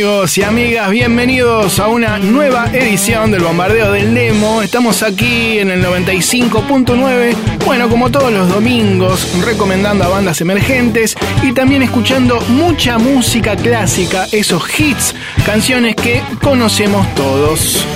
amigos y amigas? Bienvenidos a una nueva edición del Bombardeo del Demo. Estamos aquí en el 95.9, bueno, como todos los domingos, recomendando a bandas emergentes y también escuchando mucha música clásica, esos hits, canciones que conocemos todos.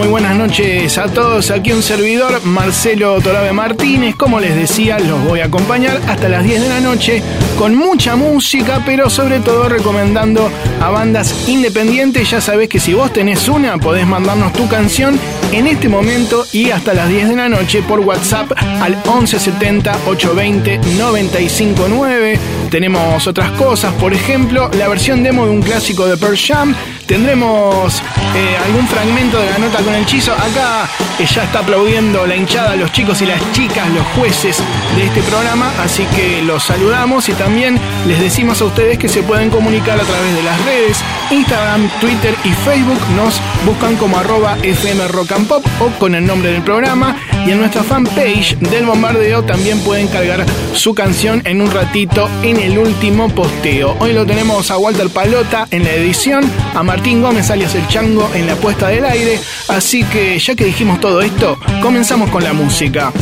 Muy buenas noches a todos. Aquí un servidor, Marcelo Torabe Martínez. Como les decía, los voy a acompañar hasta las 10 de la noche con mucha música, pero sobre todo recomendando a bandas independientes. Ya sabés que si vos tenés una, podés mandarnos tu canción en este momento y hasta las 10 de la noche por WhatsApp al 1170 820 959. Tenemos otras cosas, por ejemplo, la versión demo de un clásico de Pearl Jam. Tendremos eh, algún fragmento de la nota con el chizo. Acá ya está aplaudiendo la hinchada, los chicos y las chicas, los jueces de este programa. Así que los saludamos y también les decimos a ustedes que se pueden comunicar a través de las redes, Instagram, Twitter y Facebook. Nos buscan como arroba FM Rock and Pop o con el nombre del programa. Y en nuestra fanpage del bombardeo también pueden cargar su canción en un ratito en el último posteo. Hoy lo tenemos a Walter Palota en la edición, a Martín Gómez alias El Chango en la puesta del aire. Así que ya que dijimos todo esto, comenzamos con la música.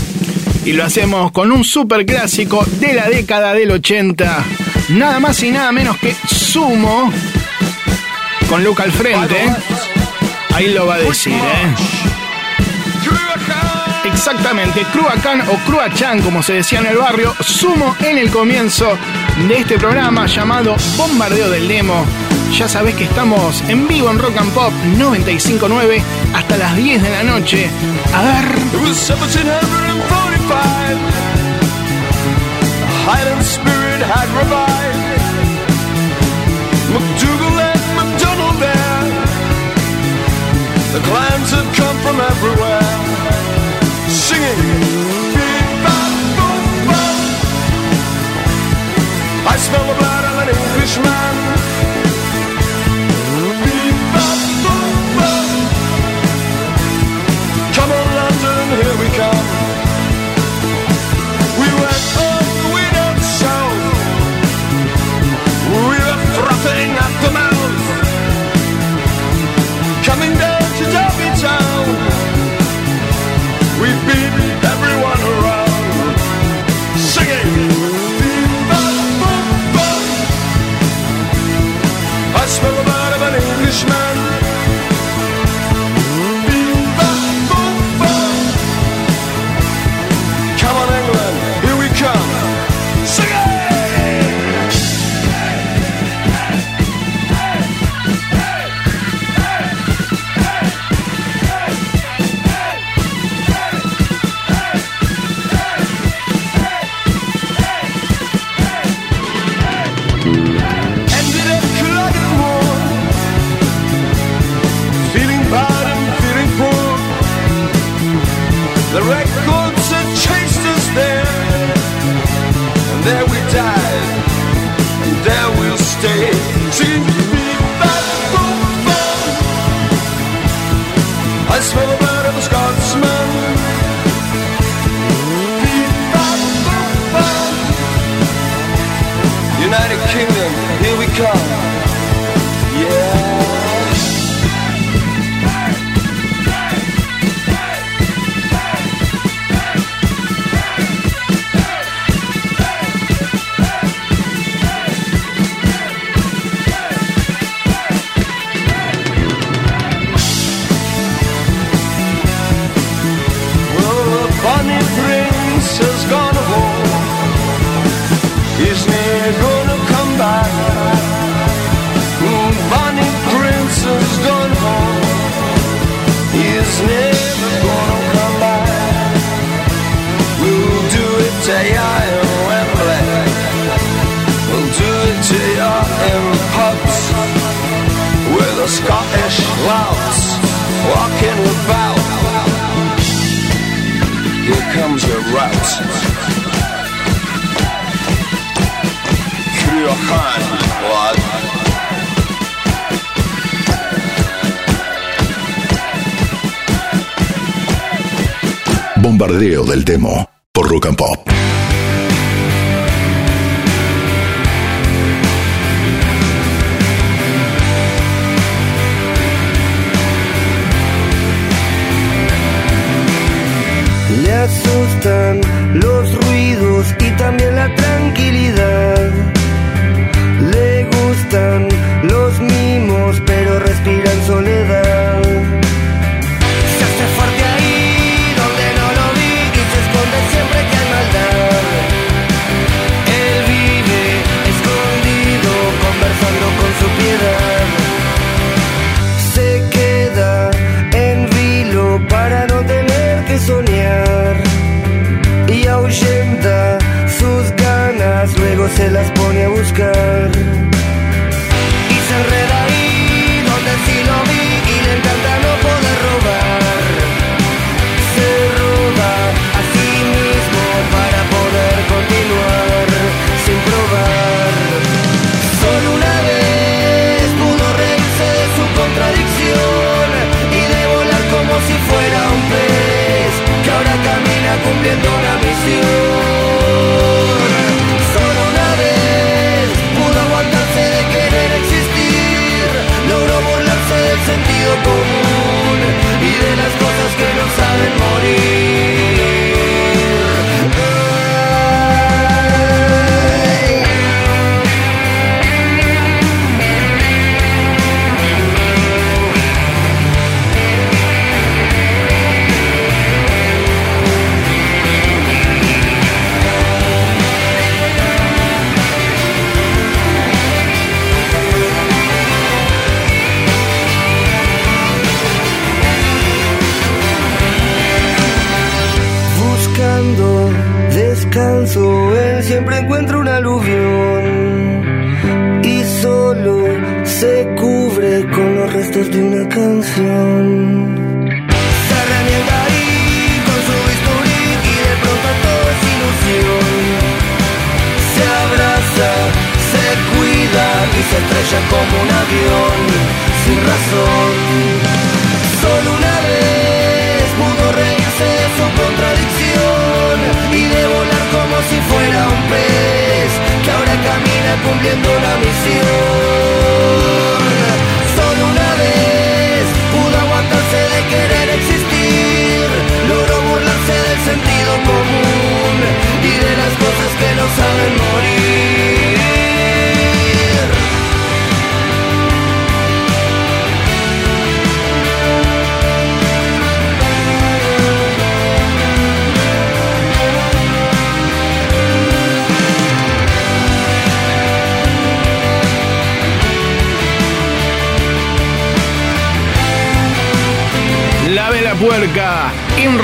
Y lo hacemos con un super clásico de la década del 80. Nada más y nada menos que Sumo. Con Luca al frente. Ahí lo va a decir, ¿eh? Exactamente, Cruacán o Cruachan, como se decía en el barrio, sumo en el comienzo de este programa llamado Bombardeo del Demo. Ya sabés que estamos en vivo en Rock and Pop 959 hasta las 10 de la noche. A ver.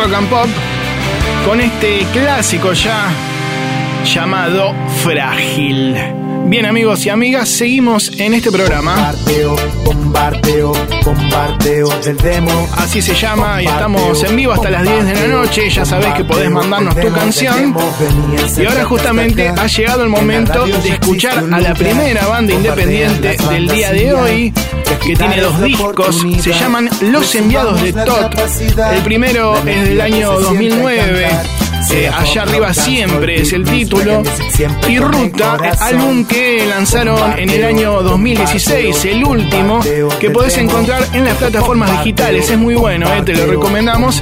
Rock and Pop con este clásico ya llamado Frágil. Bien amigos y amigas, seguimos en este programa. Bombardeo, bombardeo, bombardeo del demo. Así se llama y estamos en vivo hasta las 10 de la noche. Ya sabés que podés mandarnos tu canción. Y ahora justamente ha llegado el momento de escuchar a la primera banda independiente del día de hoy, que tiene dos discos, se llaman Los Enviados de Tot. El primero es del año 2009. Eh, allá arriba siempre es el título y Ruta, álbum que lanzaron en el año 2016, el último que podés encontrar en las plataformas digitales. Es muy bueno, eh, te lo recomendamos.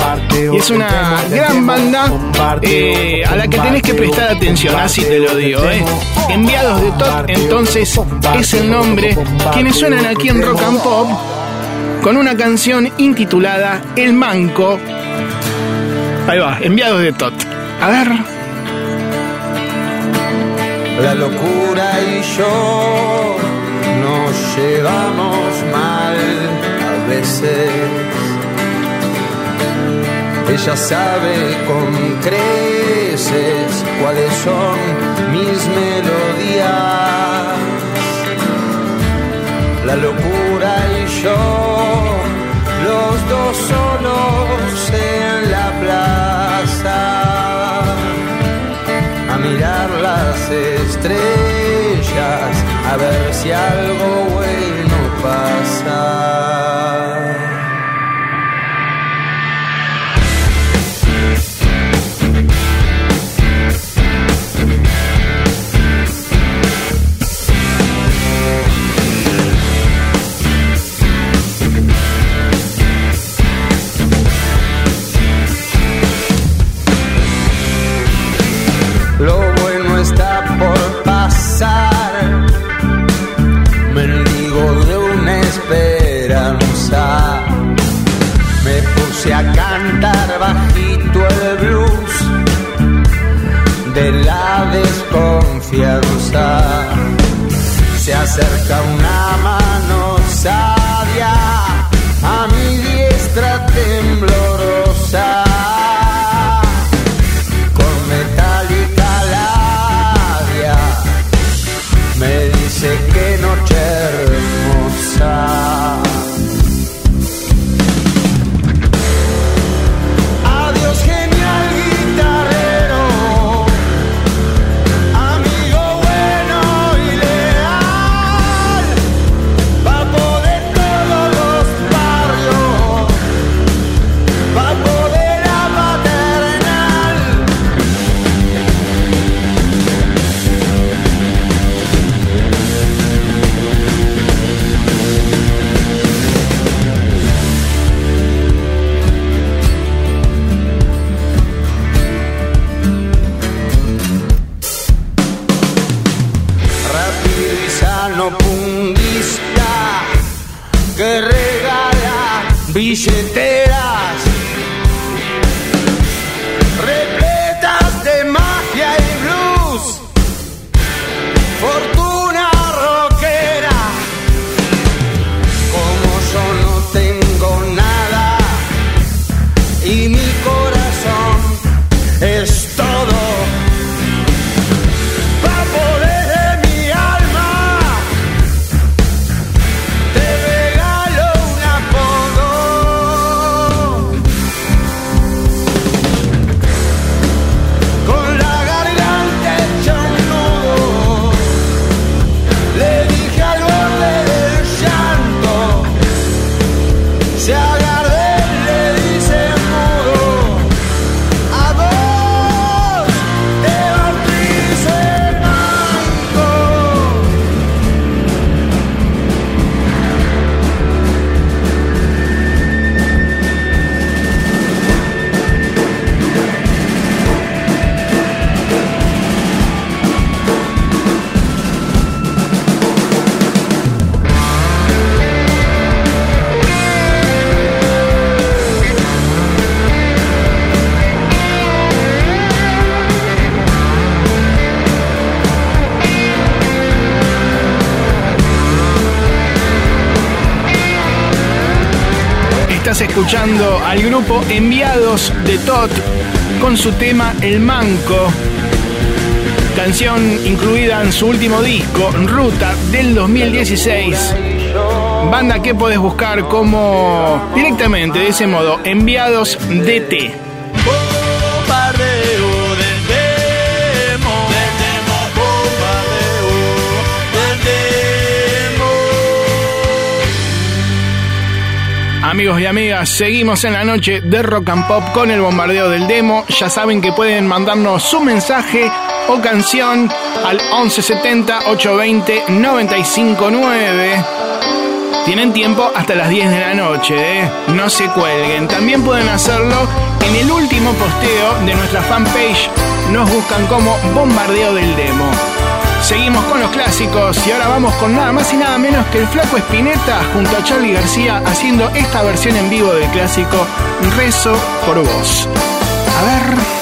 Y es una gran banda eh, a la que tenés que prestar atención, así te lo digo. Eh. Enviados de Tot, entonces es el nombre. Quienes suenan aquí en Rock and Pop con una canción intitulada El Manco. Ahí va, Enviados de Tot. A ver. La locura y yo nos llevamos mal a veces. Ella sabe con creces cuáles son mis melodías. La locura y yo, los dos solos en mirar las estrellas, a ver si algo bueno pasa. cantar bajito el blues de la desconfianza. Se acerca una mano, Enviados de Tot con su tema El Manco. Canción incluida en su último disco, Ruta, del 2016. Banda que podés buscar como directamente de ese modo, Enviados DT. Amigos y amigas, seguimos en la noche de Rock and Pop con el bombardeo del demo. Ya saben que pueden mandarnos su mensaje o canción al 1170 820 959. Tienen tiempo hasta las 10 de la noche, ¿eh? no se cuelguen. También pueden hacerlo en el último posteo de nuestra fanpage. Nos buscan como Bombardeo del Demo. Seguimos con los clásicos y ahora vamos con nada más y nada menos que el Flaco Espineta junto a Charlie García haciendo esta versión en vivo del clásico Rezo por vos. A ver.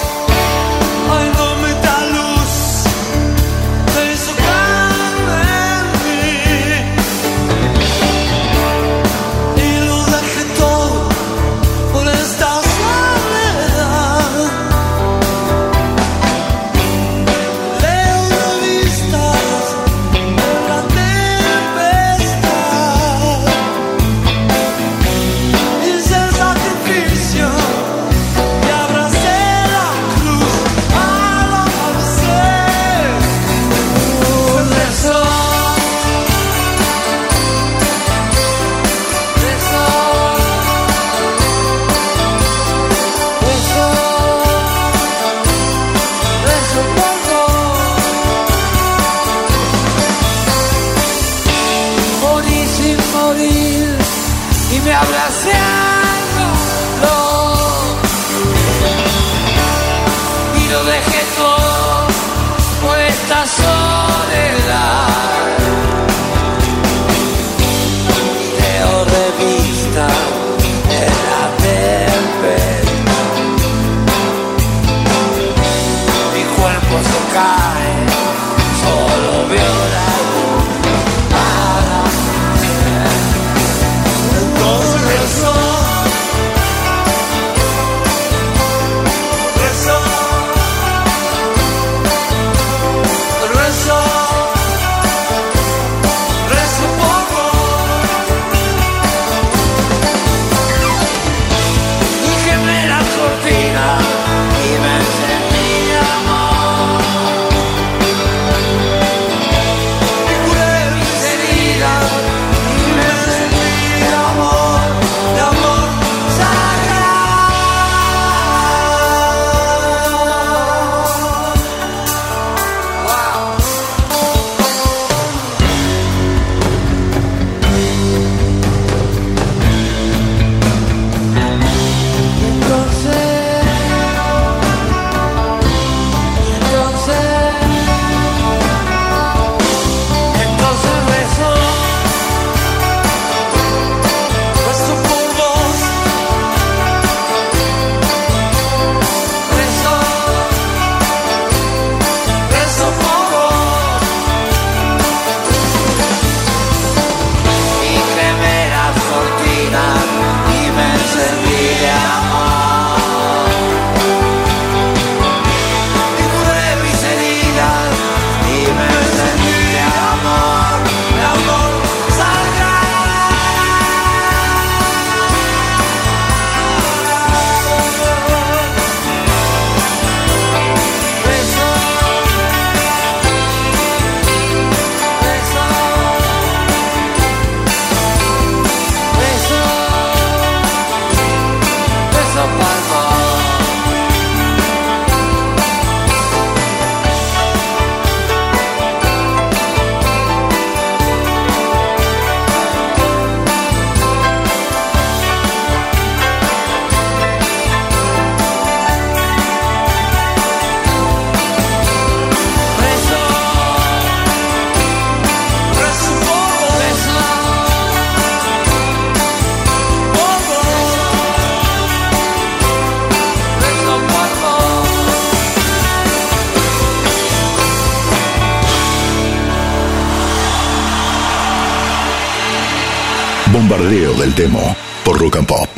Del demo por Rock and Pop.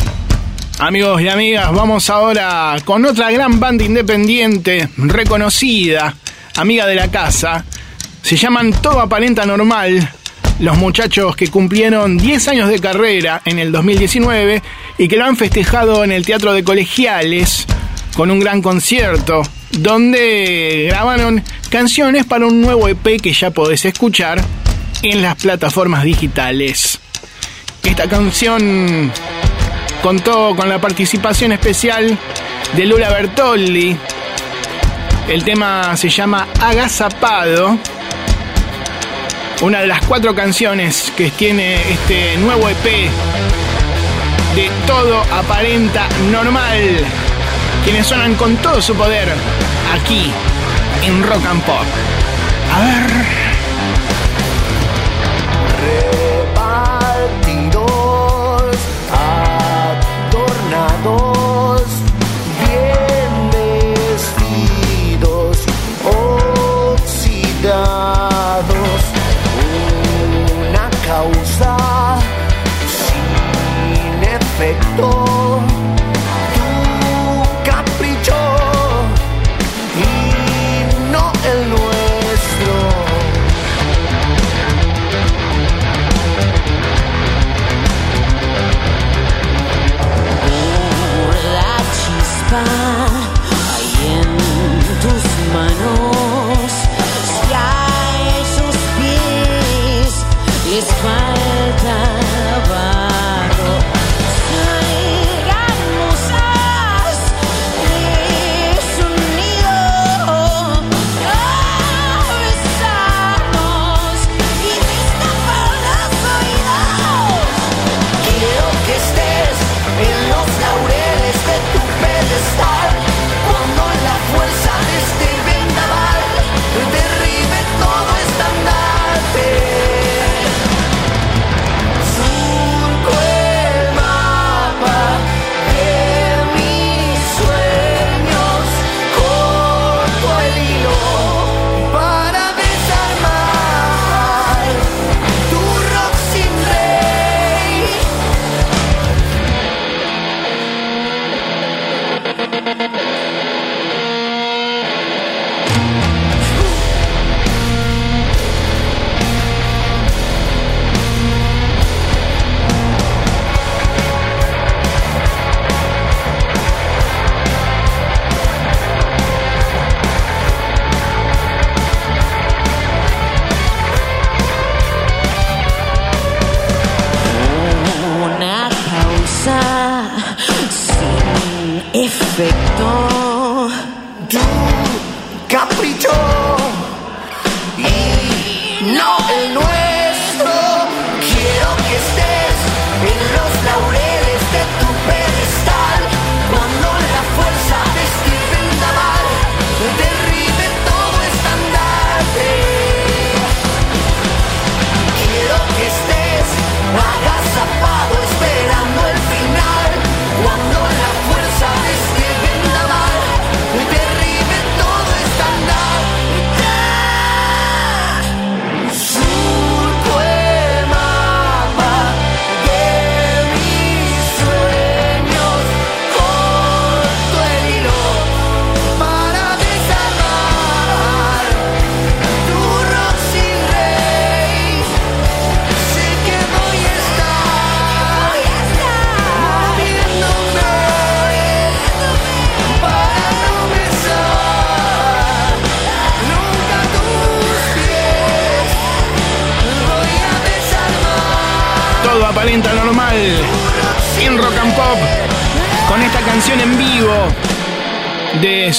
Amigos y amigas, vamos ahora con otra gran banda independiente, reconocida, amiga de la casa. Se llaman Todo Aparenta Normal, los muchachos que cumplieron 10 años de carrera en el 2019 y que lo han festejado en el Teatro de Colegiales con un gran concierto donde grabaron canciones para un nuevo EP que ya podés escuchar en las plataformas digitales. Esta canción contó con la participación especial de Lula Bertoldi. El tema se llama Agazapado. Una de las cuatro canciones que tiene este nuevo EP de Todo Aparenta Normal quienes suenan con todo su poder aquí en Rock and Pop. A ver.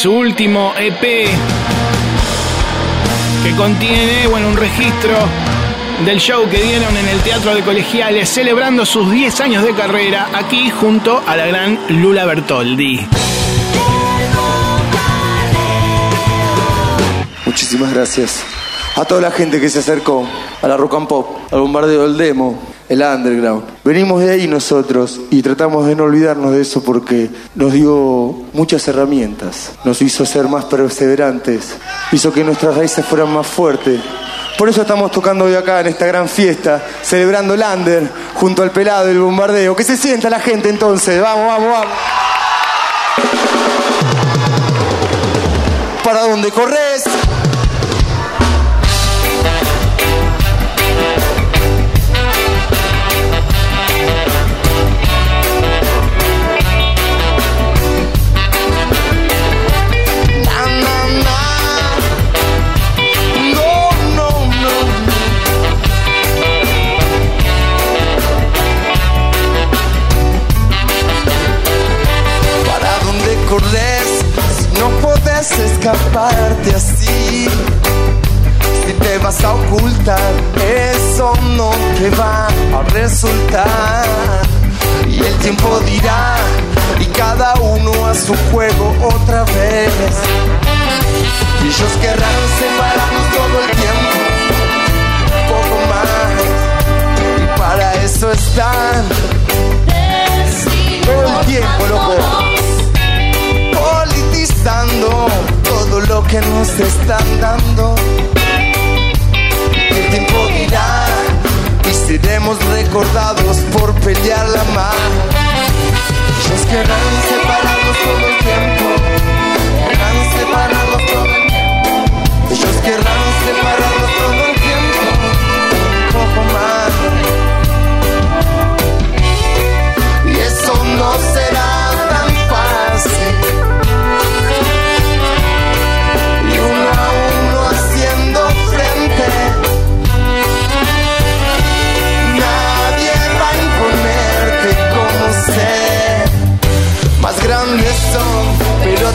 Su último EP que contiene, bueno, un registro del show que dieron en el Teatro de Colegiales celebrando sus 10 años de carrera aquí junto a la gran Lula Bertoldi. Muchísimas gracias. A toda la gente que se acercó a la Rock and Pop, al bombardeo del demo, el underground. Venimos de ahí nosotros y tratamos de no olvidarnos de eso porque nos dio muchas herramientas. Nos hizo ser más perseverantes, hizo que nuestras raíces fueran más fuertes, Por eso estamos tocando hoy acá en esta gran fiesta, celebrando el under junto al pelado del bombardeo. Que se sienta la gente entonces, vamos, vamos, vamos. ¿Para dónde corres? Escaparte así? Si te vas a ocultar, eso no te va a resultar. Y el tiempo dirá, y cada uno a su juego otra vez. Y ellos querrán separarnos todo el tiempo, poco más. Y para eso están todo el tiempo, loco. Politizando todo lo que nos están dando. El tiempo dirá y seremos recordados por pelearla más. Ellos querrán separarnos todo el tiempo. Querrán separarnos todo el tiempo. Ellos querrán separarnos todo el tiempo. Un poco más. Y eso no será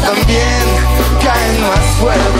también caen más fuerte.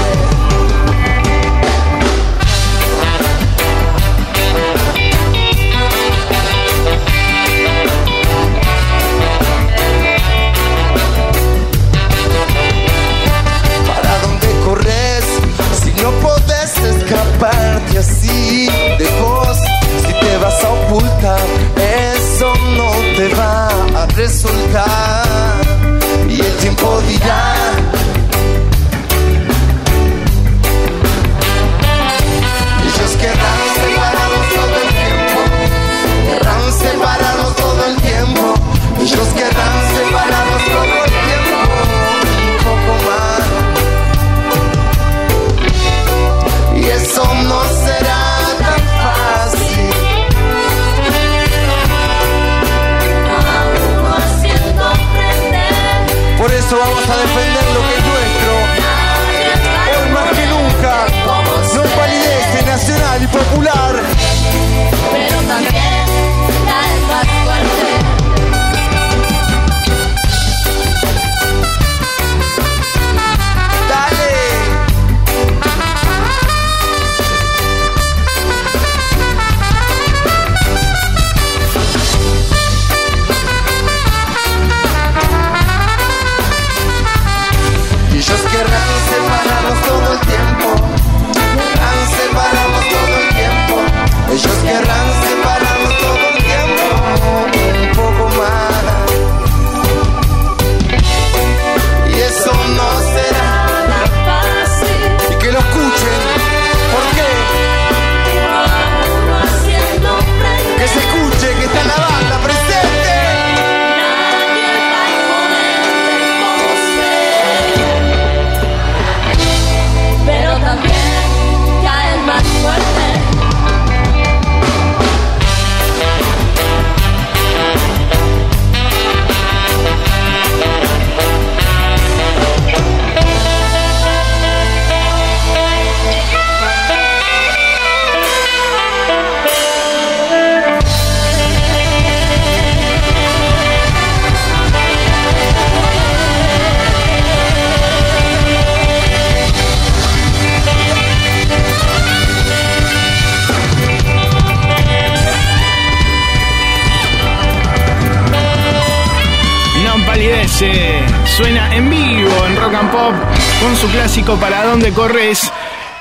Vicente Corres.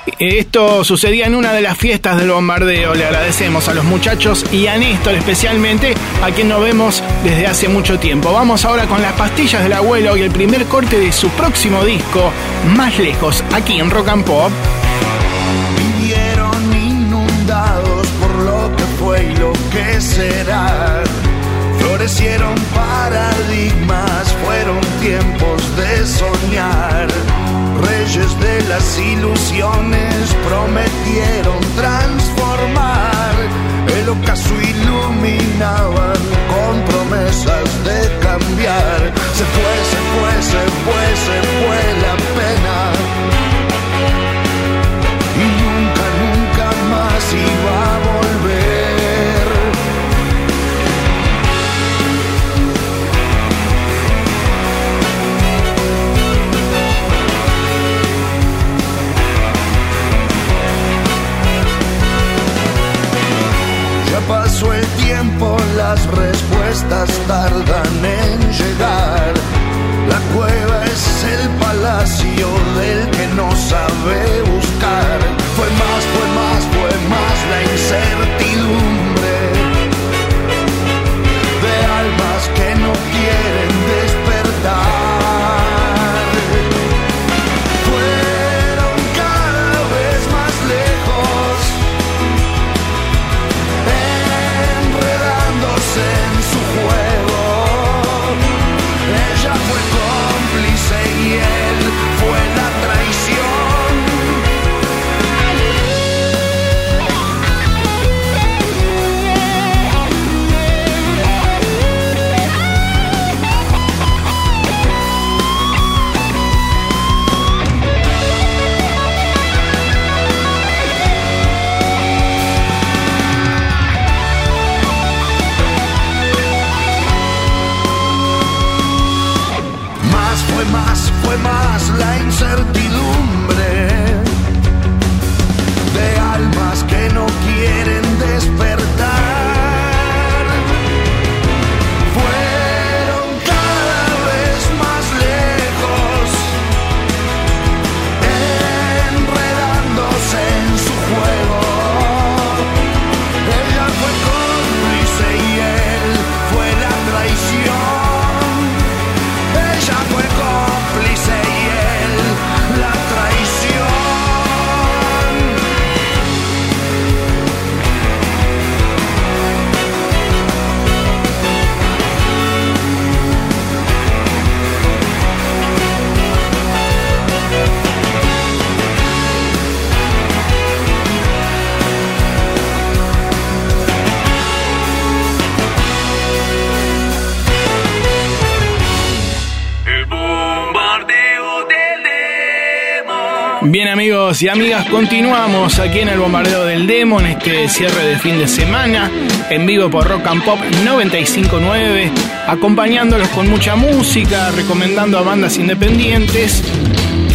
Eh, esto sucedía en una de las fiestas del bombardeo. Le agradecemos a los muchachos y a Néstor especialmente, a quien nos vemos desde hace mucho tiempo. Vamos ahora con las pastillas del abuelo y el primer corte de su próximo disco, Más Lejos, aquí en Rock and Pop. Vivieron inundados por lo que fue y lo que será. Florecieron paradigmas, fueron tiempos de soñar Reyes de las ilusiones prometieron transformar. El ocaso iluminaban con promesas de cambiar. Se fue, se fue, se fue, se fue la amigos y amigas, continuamos aquí en el bombardeo del demo, en este cierre de fin de semana, en vivo por Rock and Pop 959, acompañándolos con mucha música, recomendando a bandas independientes,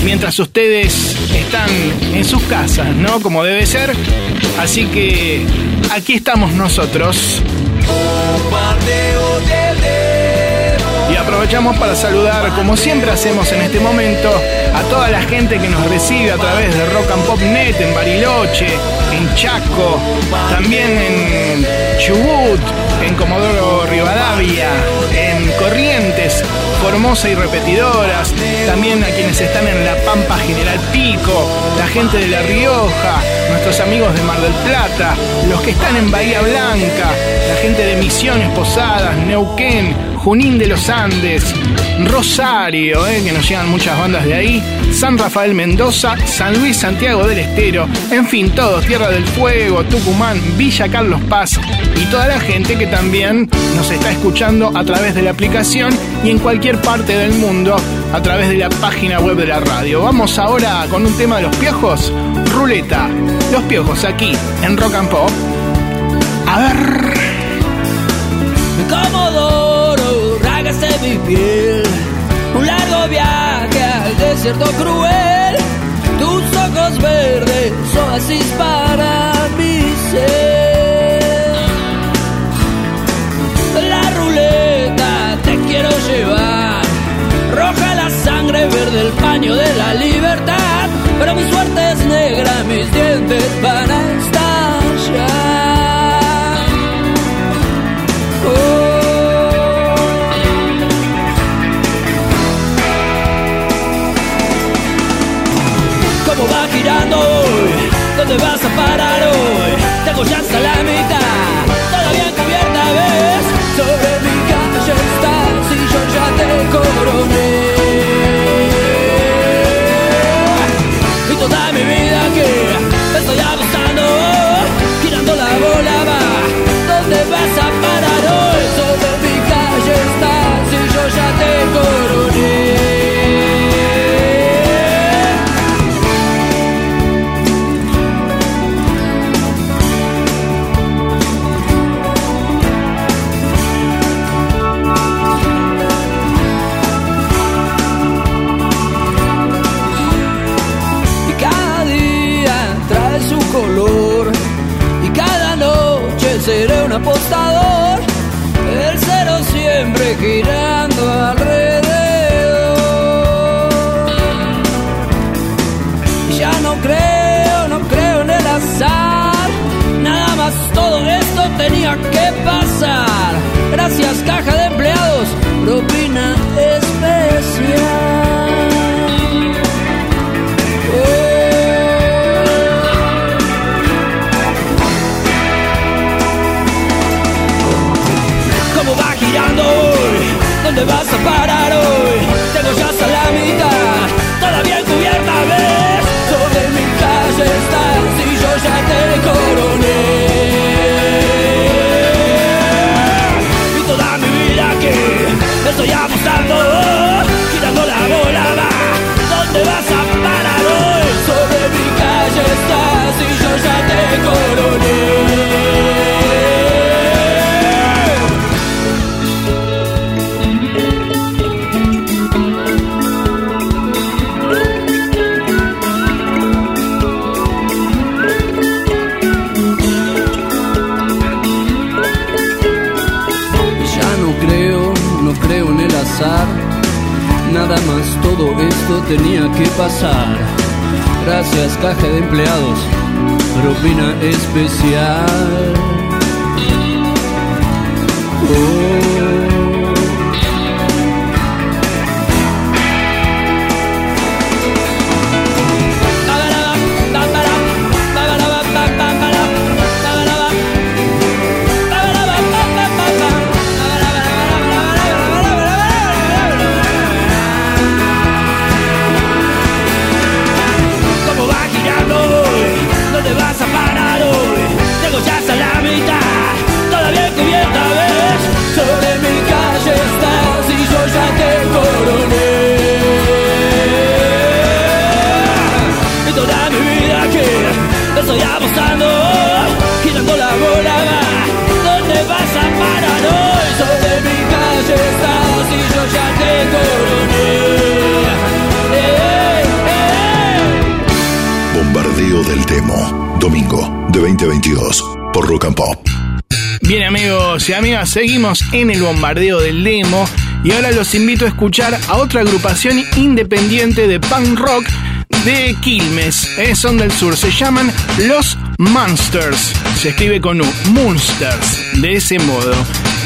mientras ustedes están en sus casas, ¿no? Como debe ser. Así que aquí estamos nosotros. Aprovechamos para saludar, como siempre hacemos en este momento, a toda la gente que nos recibe a través de Rock and Pop Net en Bariloche, en Chaco, también en Chubut, en Comodoro Rivadavia, en Corrientes, Formosa y Repetidoras, también a quienes están en La Pampa General Pico, la gente de La Rioja, nuestros amigos de Mar del Plata, los que están en Bahía Blanca, la gente de Misiones Posadas, Neuquén, Junín de los Andes, Rosario, eh, que nos llegan muchas bandas de ahí, San Rafael Mendoza, San Luis Santiago del Estero, en fin, todos, Tierra del Fuego, Tucumán, Villa Carlos Paz y toda la gente que también nos está escuchando a través de la aplicación y en cualquier parte del mundo a través de la página web de la radio. Vamos ahora con un tema de los piojos, Ruleta, los piojos aquí en Rock and Pop. A ver. Desierto cruel. Tus ojos verdes, oasis para mi ser. La ruleta te quiero llevar. Roja la sangre, verde el paño de la libertad. Pero mi suerte es negra, mis dientes van a ¿Dónde vas a parar hoy? Tengo ya hasta la mitad, que estoy apostando, tenía que pasar. Gracias, caja de empleados, propina especial. Oh. Domingo de 2022 por Rock and Pop. Bien amigos y amigas, seguimos en el bombardeo del demo y ahora los invito a escuchar a otra agrupación independiente de punk rock de Quilmes, eh, son del sur, se llaman Los Monsters, se escribe con U, Monsters, de ese modo.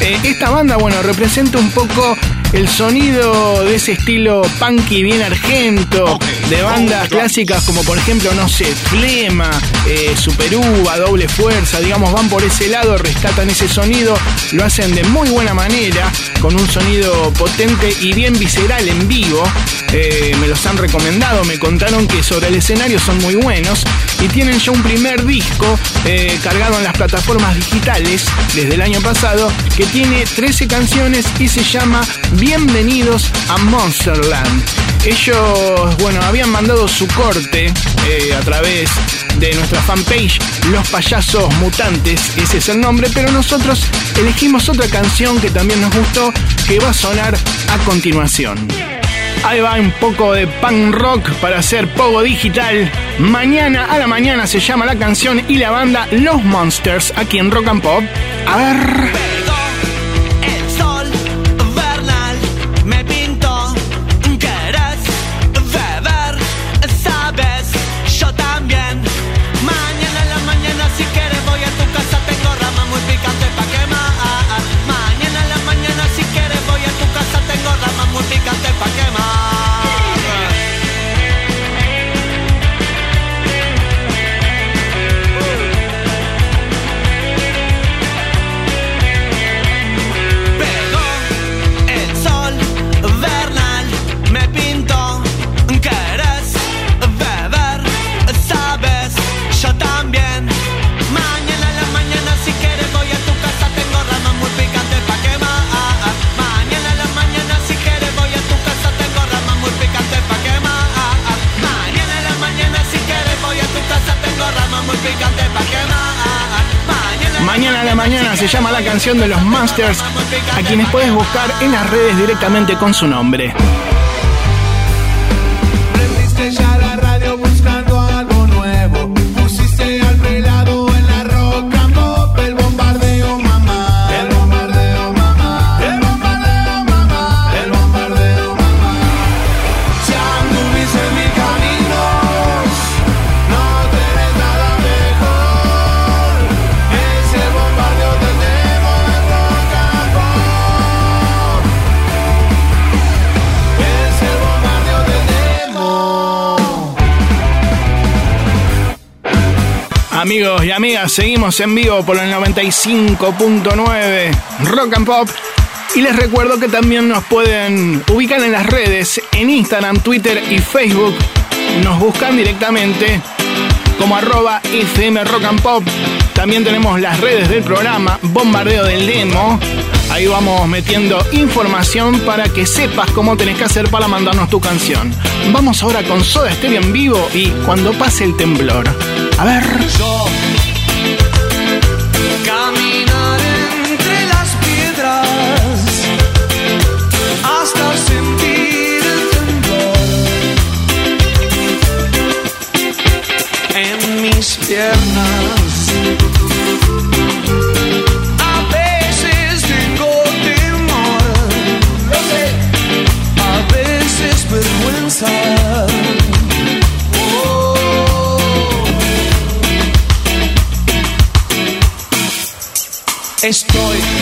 Eh, esta banda, bueno, representa un poco el sonido de ese estilo punky bien argento, de bandas clásicas como por ejemplo, no sé, Flema, eh, Super Uva, Doble Fuerza, digamos, van por ese lado, rescatan ese sonido, lo hacen de muy buena manera, con un sonido potente y bien visceral en vivo. Eh, me los han recomendado, me contaron que sobre el escenario son muy buenos y tienen ya un primer disco eh, cargado en las plataformas digitales desde el año pasado que tiene 13 canciones y se llama Bienvenidos a Monsterland. Ellos, bueno, habían mandado su corte eh, a través de nuestra fanpage Los Payasos Mutantes, ese es el nombre, pero nosotros elegimos otra canción que también nos gustó, que va a sonar a continuación. Ahí va un poco de punk rock para hacer pogo digital. Mañana a la mañana se llama la canción y la banda Los Monsters aquí en Rock and Pop. A ver. Se llama la canción de los Monsters, a quienes puedes buscar en las redes directamente con su nombre. Amigos y amigas, seguimos en vivo por el 95.9 Rock and Pop. Y les recuerdo que también nos pueden ubicar en las redes, en Instagram, Twitter y Facebook. Nos buscan directamente como arroba FM Rock and Pop. También tenemos las redes del programa, Bombardeo del Demo. Ahí vamos metiendo información para que sepas cómo tenés que hacer para mandarnos tu canción. Vamos ahora con Soda Stereo en vivo y cuando pase el temblor. A ver. Estoy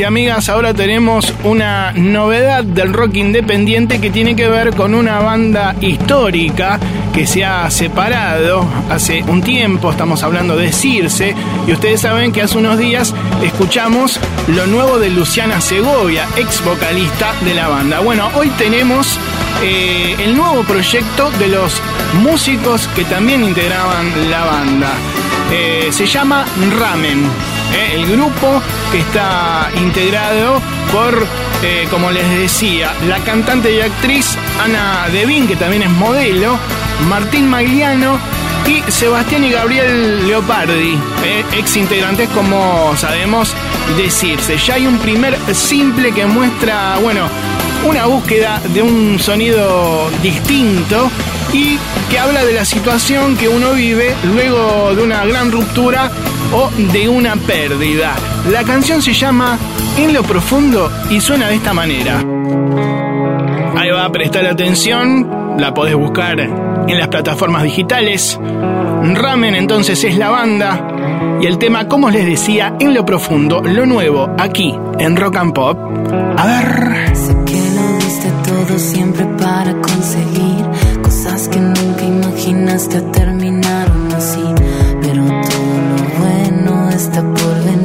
y amigas, ahora tenemos una novedad del rock independiente que tiene que ver con una banda histórica que se ha separado hace un tiempo, estamos hablando de Circe, y ustedes saben que hace unos días escuchamos lo nuevo de Luciana Segovia, ex vocalista de la banda. Bueno, hoy tenemos eh, el nuevo proyecto de los músicos que también integraban la banda. Eh, se llama Ramen, eh, el grupo que está integrado por, eh, como les decía, la cantante y actriz Ana Devin, que también es modelo, Martín Magliano y Sebastián y Gabriel Leopardi, ex integrantes, como sabemos decirse. Ya hay un primer simple que muestra, bueno, una búsqueda de un sonido distinto y que habla de la situación que uno vive luego de una gran ruptura o de una pérdida. La canción se llama En lo profundo y suena de esta manera. Ahí va a prestar atención, la podés buscar en las plataformas digitales. Ramen entonces es la banda y el tema, como les decía, en lo profundo, lo nuevo, aquí en Rock and Pop. A ver. Sé que lo diste todo siempre para conseguir imaginaste o terminaron así. Pero todo lo bueno está por venir.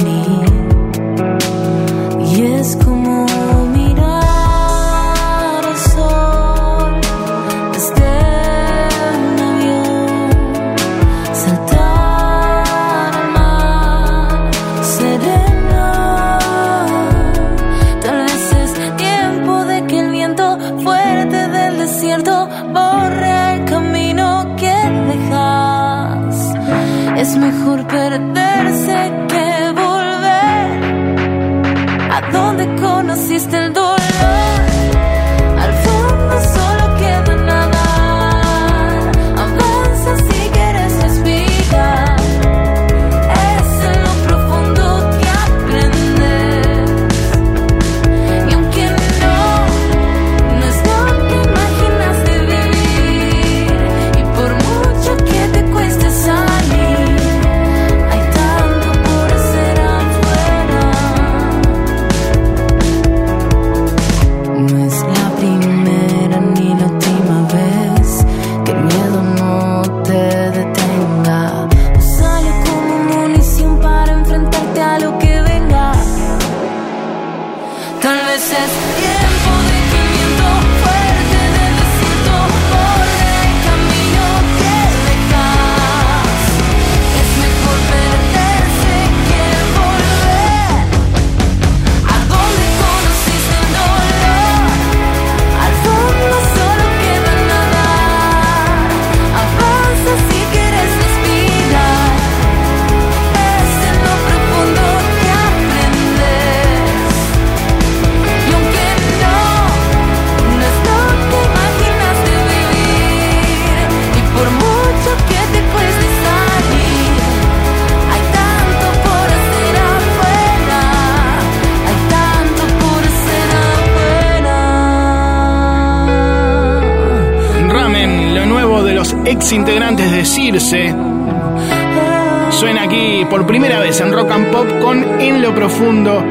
Circe. Suena aquí por primera vez en Rock and Pop con En lo Profundo,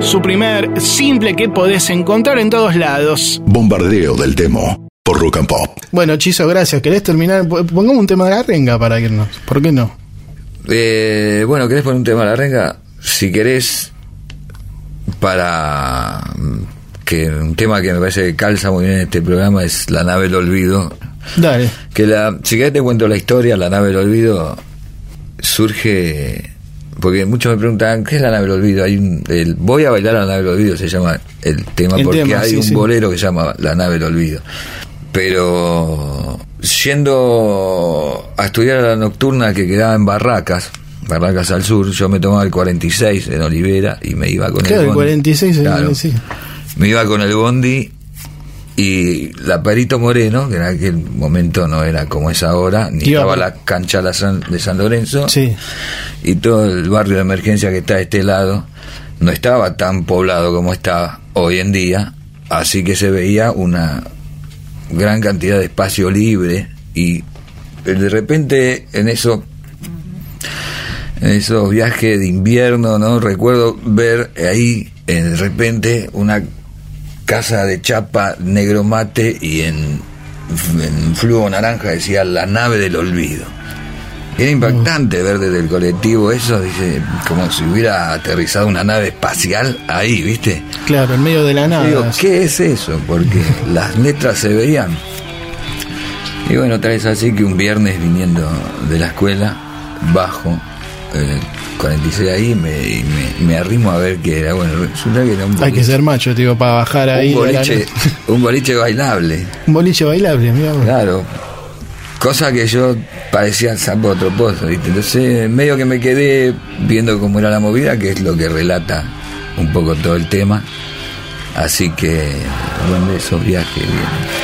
su primer simple que podés encontrar en todos lados. Bombardeo del demo por Rock and Pop. Bueno, Chizo, gracias. ¿Querés terminar? Pongamos un tema de la renga para irnos. ¿Por qué no? Eh, bueno, ¿querés poner un tema a la renga? Si querés, para mm, que un tema que me parece que calza muy bien en este programa es La nave del olvido. Dale. Que la, si querés te cuento la historia, La nave del olvido surge porque muchos me preguntan ¿qué es la nave del olvido? Hay un, el, voy a bailar a la nave del olvido se llama el tema El porque tema, hay sí, un sí. bolero que se llama La nave del olvido. Pero yendo a estudiar a la nocturna que quedaba en Barracas, Barracas al sur, yo me tomaba el 46 en Olivera y me iba con Claro, el el bondi. 46, Claro. sí. Me iba con el bondi y la Perito Moreno, que en aquel momento no era como es ahora, ni estaba la cancha de San Lorenzo, Sí. y todo el barrio de emergencia que está a este lado no estaba tan poblado como está hoy en día, así que se veía una gran cantidad de espacio libre y de repente en eso esos viajes de invierno, ¿no? Recuerdo ver ahí eh, de repente una casa de chapa negro mate y en, en flujo naranja decía la nave del olvido. Era impactante ver desde el colectivo eso, dice, como si hubiera aterrizado una nave espacial ahí, ¿viste? Claro, en medio de la nada. Digo, ¿qué es eso? Porque las letras se veían. Y bueno, tal vez así que un viernes viniendo de la escuela, bajo, eh, 46 ahí, y me, me, me arrimo a ver qué era. Bueno, resulta que era un Hay boliche, que ser macho, tío, para bajar ahí. un la- boliche, un boliche bailable. un boliche bailable, mira. Claro. Cosa que yo parecía el sapo de otro pozo, ¿viste? Entonces, medio que me quedé viendo cómo era la movida, que es lo que relata un poco todo el tema. Así que, bueno, esos viajes, bien.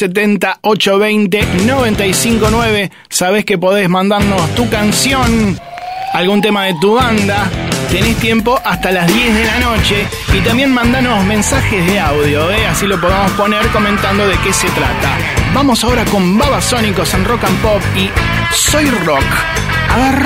970 820 959. Sabés que podés mandarnos tu canción, algún tema de tu banda. Tenés tiempo hasta las 10 de la noche y también mandanos mensajes de audio, ¿eh? así lo podemos poner comentando de qué se trata. Vamos ahora con Babasónicos en Rock and Pop y Soy Rock. A ver.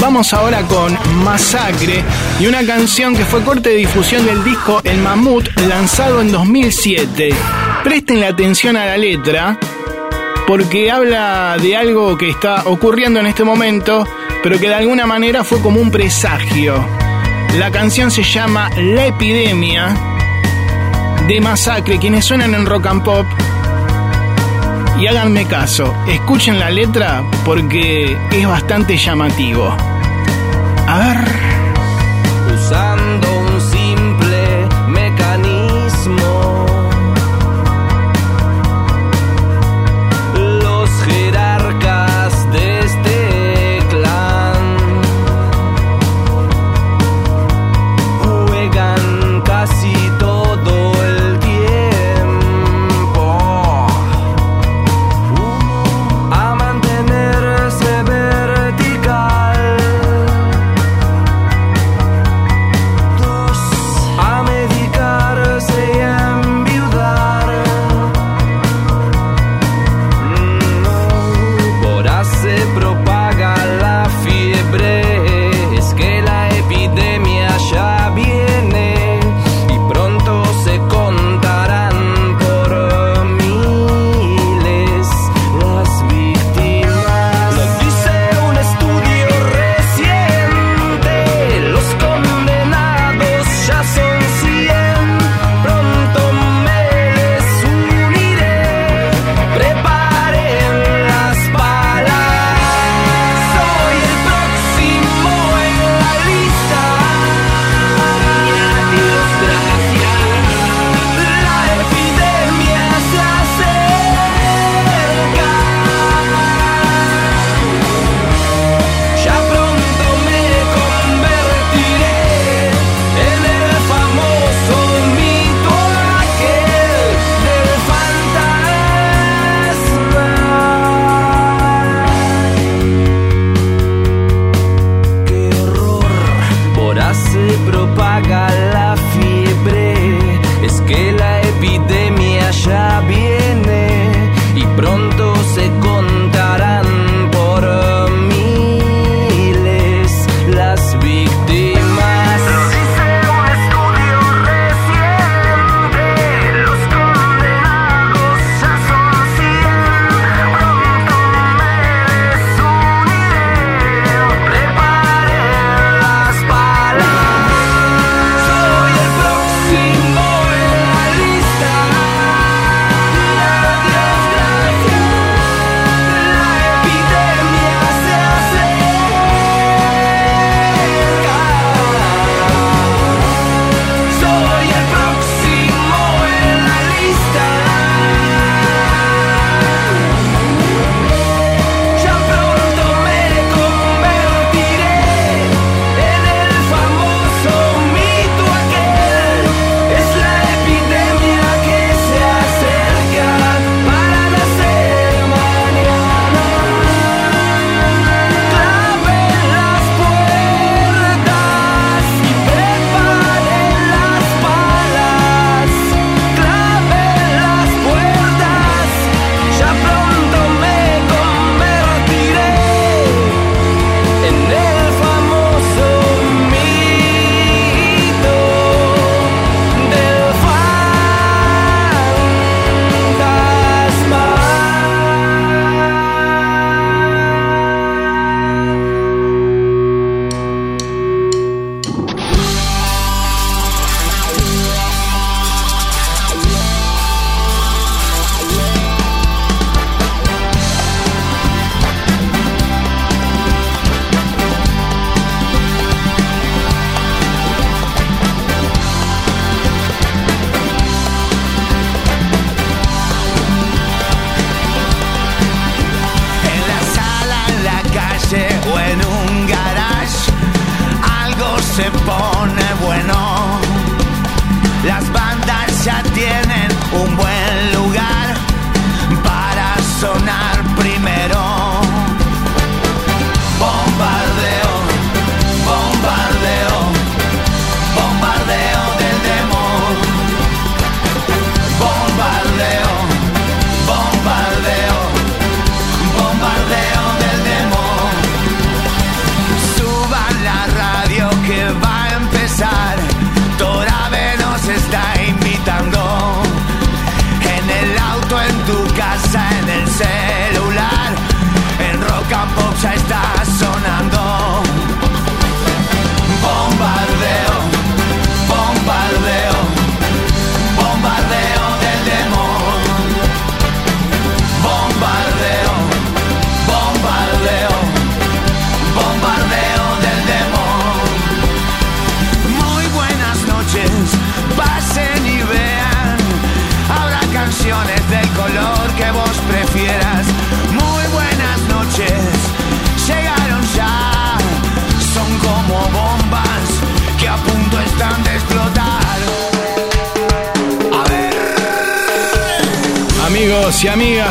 Vamos ahora con Masacre y una canción que fue corte de difusión del disco El Mamut lanzado en 2007. Presten la atención a la letra porque habla de algo que está ocurriendo en este momento, pero que de alguna manera fue como un presagio. La canción se llama La Epidemia de Masacre, quienes suenan en rock and pop y háganme caso, escuchen la letra porque es bastante llamativo. A ver.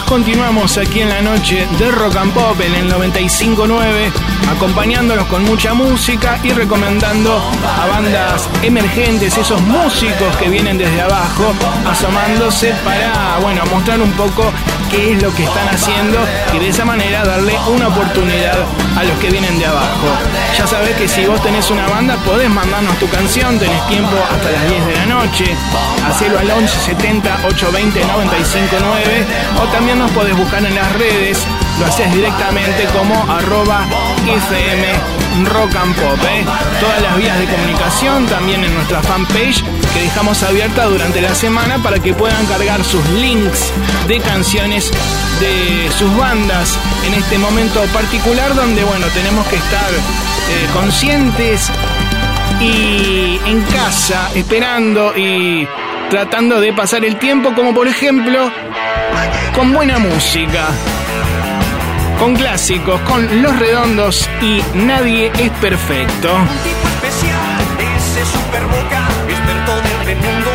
Continuamos aquí en la noche de Rock and Pop en el 95.9, acompañándolos con mucha música y recomendando a bandas emergentes, esos músicos que vienen desde abajo, asomándose para, bueno, mostrar un poco qué es lo que están haciendo y de esa manera darle una oportunidad a los que vienen de abajo. Ya sabés que si vos tenés una banda, podés mandarnos tu canción, tenés tiempo hasta las 10 de la noche, hacelo al 11 70 820 959 o también nos podés buscar en las redes, lo haces directamente como arroba FM Rock and Pop. ¿eh? Todas las vías de comunicación también en nuestra fanpage que dejamos abierta durante la semana para que puedan cargar sus links de canciones de sus bandas en este momento particular donde bueno tenemos que estar eh, conscientes y en casa esperando y tratando de pasar el tiempo como por ejemplo con buena música con clásicos, con Los Redondos y Nadie es Perfecto. especial, ese super boca, experto del mundo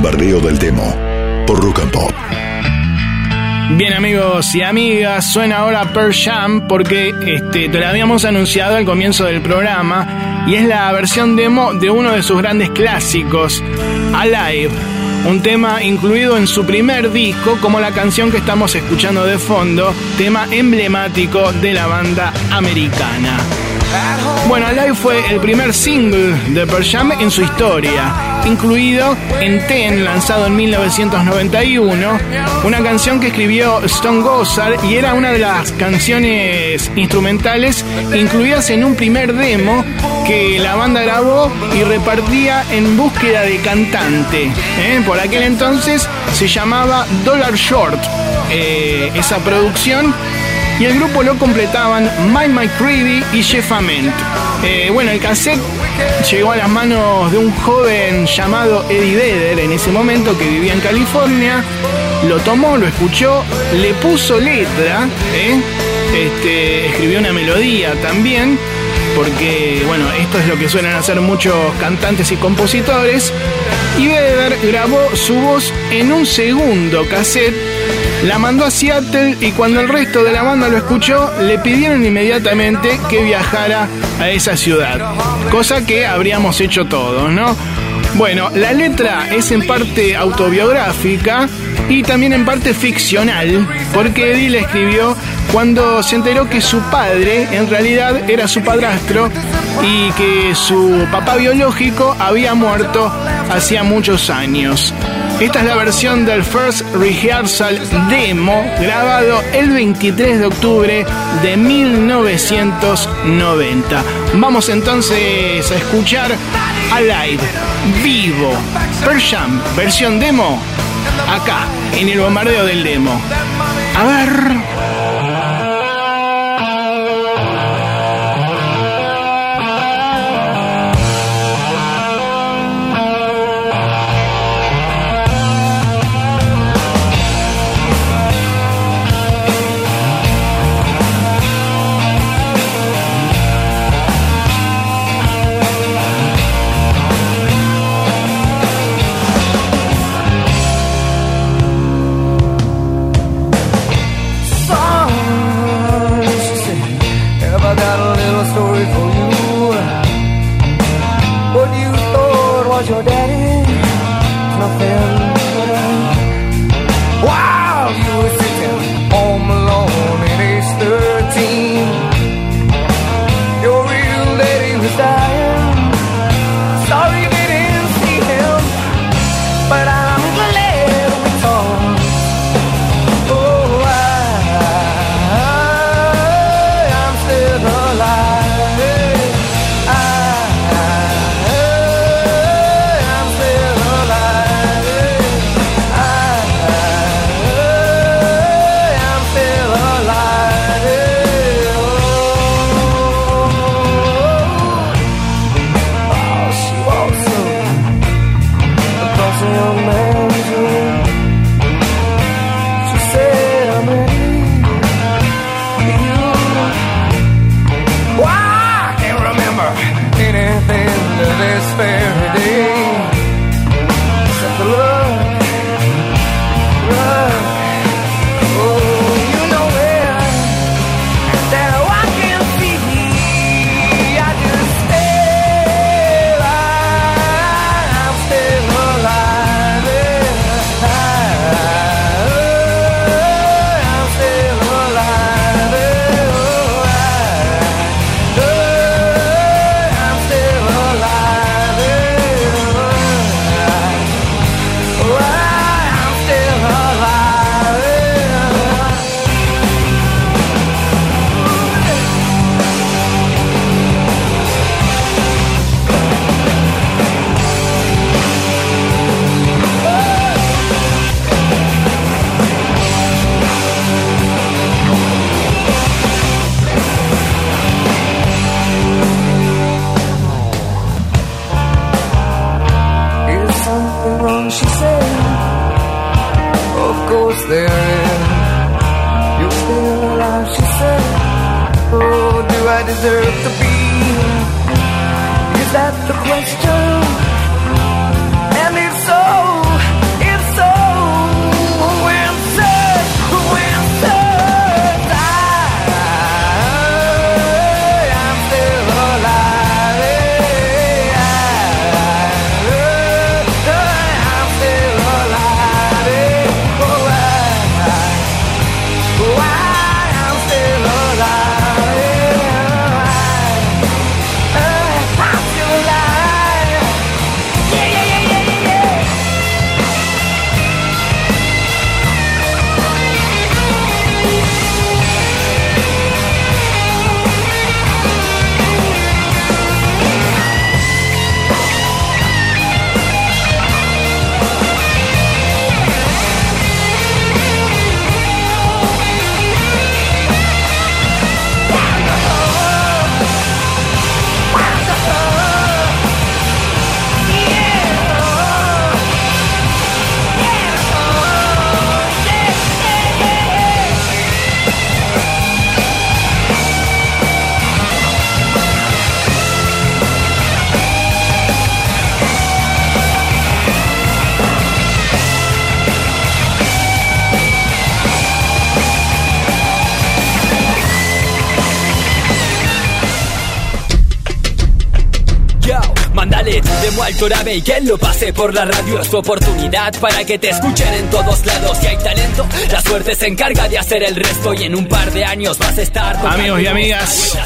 Bombardeo del demo por Rock and Pop. Bien amigos y amigas, suena ahora Per Jam porque este, te lo habíamos anunciado al comienzo del programa y es la versión demo de uno de sus grandes clásicos, Alive, un tema incluido en su primer disco como la canción que estamos escuchando de fondo, tema emblemático de la banda americana. Bueno, Alive fue el primer single de Per Jam en su historia incluido en Ten, lanzado en 1991, una canción que escribió Stone Gossard y era una de las canciones instrumentales incluidas en un primer demo que la banda grabó y repartía en búsqueda de cantante. ¿eh? Por aquel entonces se llamaba Dollar Short eh, esa producción y el grupo lo completaban Mike McCready y Jeff Ament. Eh, bueno, el cassette llegó a las manos de un joven llamado Eddie Vedder en ese momento que vivía en California. Lo tomó, lo escuchó, le puso letra, ¿eh? este, escribió una melodía también, porque bueno, esto es lo que suelen hacer muchos cantantes y compositores. Y Vedder grabó su voz en un segundo cassette la mandó a Seattle y cuando el resto de la banda lo escuchó, le pidieron inmediatamente que viajara a esa ciudad. Cosa que habríamos hecho todos, ¿no? Bueno, la letra es en parte autobiográfica y también en parte ficcional, porque Eddie la escribió cuando se enteró que su padre en realidad era su padrastro y que su papá biológico había muerto hacía muchos años. Esta es la versión del First Rehearsal Demo grabado el 23 de octubre de 1990. Vamos entonces a escuchar Alive, vivo, Per Jam, versión demo, acá, en el bombardeo del demo. A ver. Y que lo pase por la radio es tu oportunidad para que te escuchen en todos lados. Si hay talento, la suerte se encarga de hacer el resto y en un par de años vas a estar. tocando Amigos y amigas,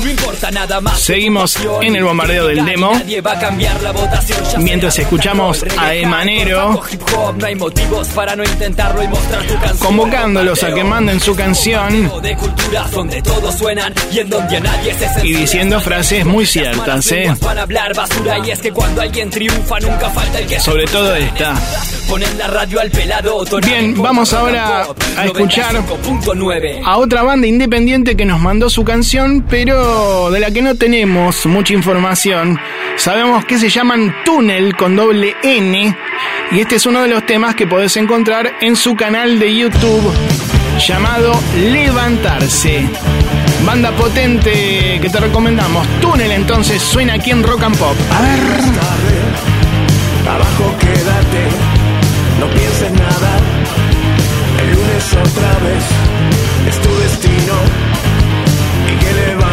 no importa nada más. Seguimos en el bombardeo del demo. Mientras escuchamos a Emanero. Convocándolos a que manden su canción y diciendo frases muy ciertas, ¿eh? Sobre todo esta. Bien, vamos ahora a escuchar 95.9. a otra banda independiente que nos mandó su canción, pero de la que no tenemos mucha información. Sabemos que se llaman Túnel con doble N y este es uno de los temas que podés encontrar en su canal de YouTube llamado Levantarse. Banda potente que te recomendamos. Túnel entonces suena aquí en Rock and Pop. A ver. Abajo quédate, no pienses nada. El lunes otra vez es tu destino.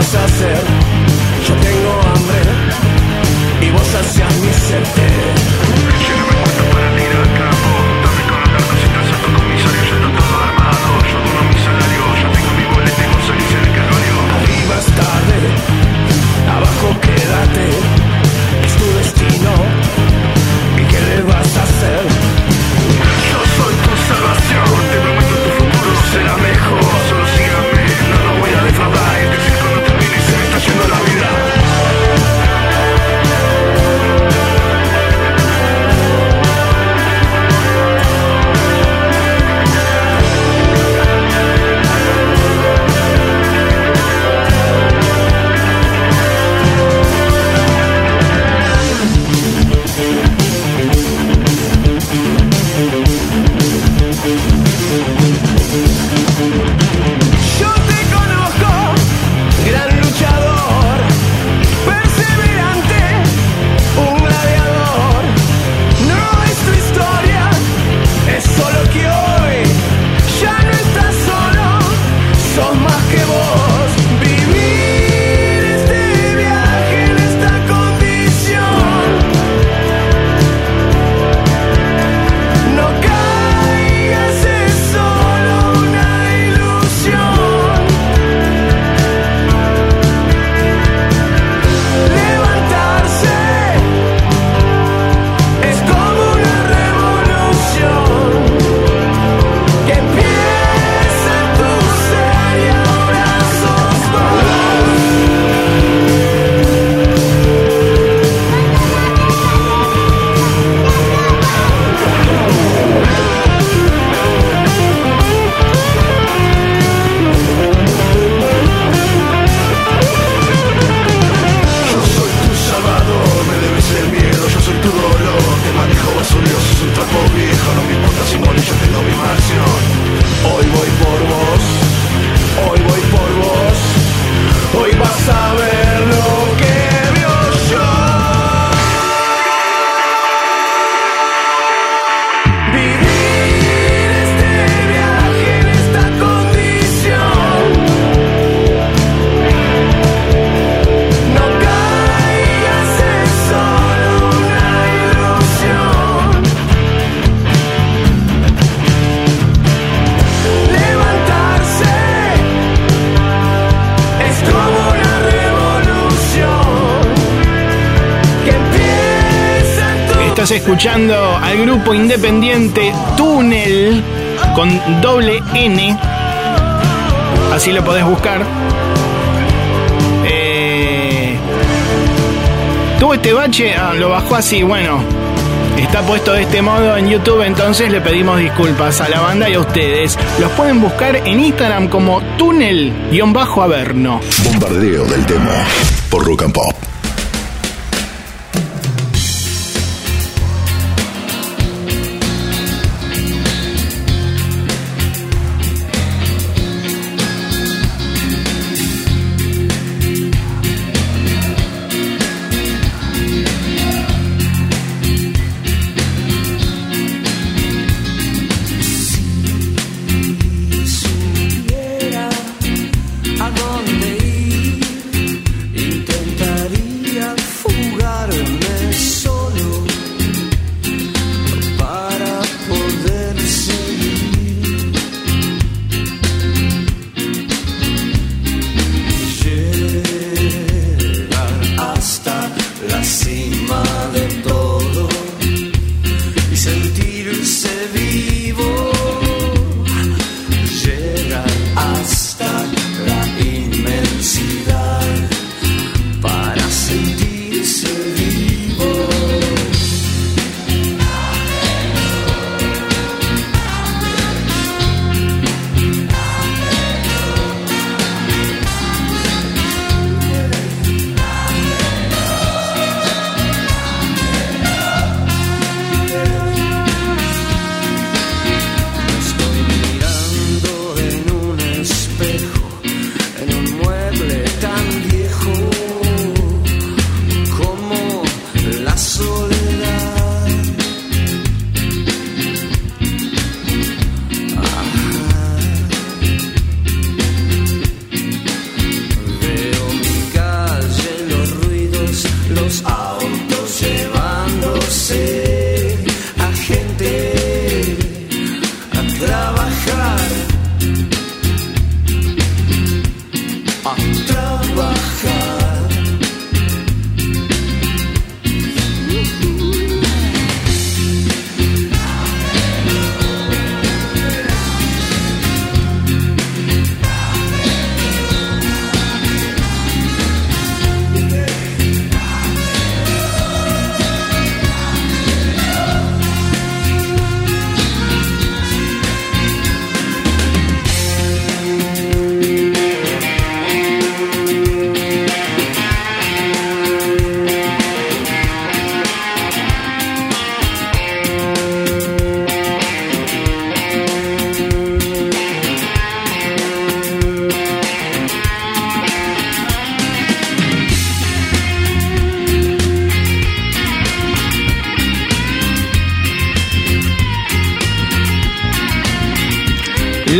Yo tengo hambre y vos hacías mi sete. Escuchando al grupo independiente Túnel con doble N. Así lo podés buscar. Eh, Tuvo este bache, ah, lo bajó así, bueno. Está puesto de este modo en YouTube, entonces le pedimos disculpas a la banda y a ustedes. Los pueden buscar en Instagram como túnel-averno. Bombardeo del demo por Rock and Pop.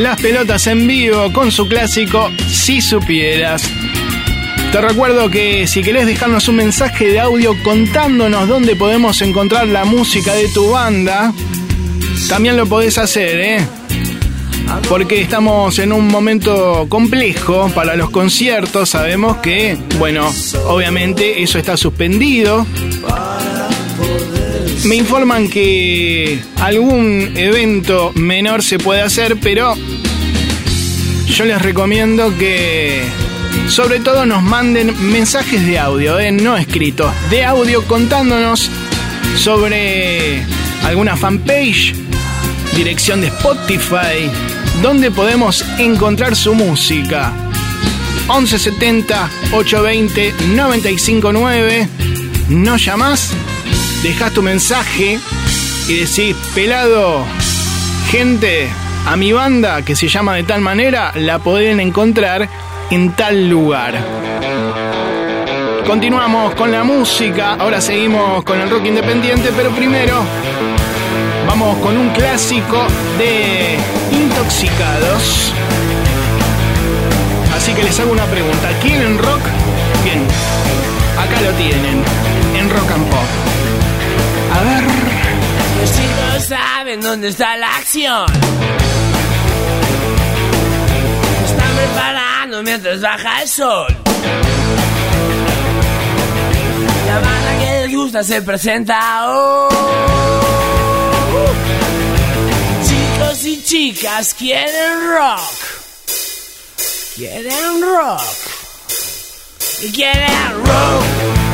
Las Pelotas en vivo con su clásico Si Supieras. Te recuerdo que si querés dejarnos un mensaje de audio contándonos dónde podemos encontrar la música de tu banda, también lo podés hacer, ¿eh? Porque estamos en un momento complejo para los conciertos. Sabemos que, bueno, obviamente eso está suspendido. Me informan que algún evento menor se puede hacer, pero yo les recomiendo que sobre todo nos manden mensajes de audio, ¿eh? no escritos, de audio contándonos sobre alguna fanpage, dirección de Spotify, donde podemos encontrar su música. 1170 820 959. ¿No llamás? Dejas tu mensaje y decís, pelado, gente, a mi banda que se llama de tal manera, la pueden encontrar en tal lugar. Continuamos con la música, ahora seguimos con el rock independiente, pero primero vamos con un clásico de Intoxicados. Así que les hago una pregunta, ¿quieren rock? Bien, acá lo tienen, en Rock and Pop. A ver... Los chicos saben dónde está la acción. Preparando mientras baja el sol. La banda que les gusta se presenta hoy. Chicos y chicas quieren rock. Quieren rock. Y quieren rock.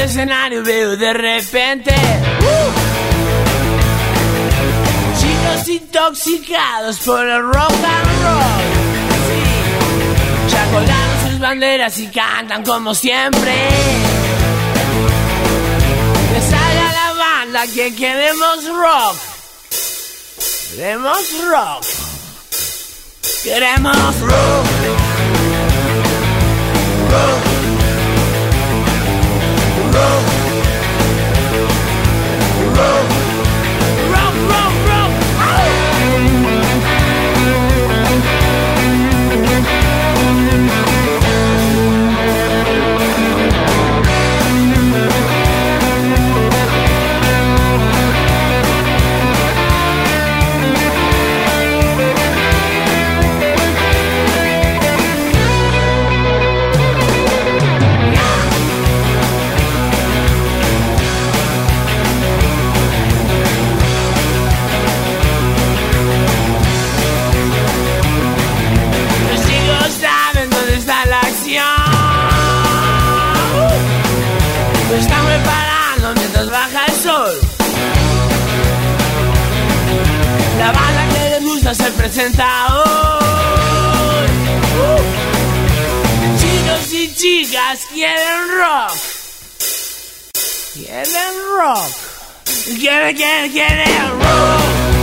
Escenario veo de repente. ¡uh! Chicos intoxicados por el rock and roll. Sí. Ya colgaron sus banderas y cantan como siempre. Que salga la banda que queremos rock. Queremos rock. Queremos. Rock. Gusta se presenta hoy. Chicos y chicas quieren rock. Quieren rock. Quieren, quieren, quieren. Rock.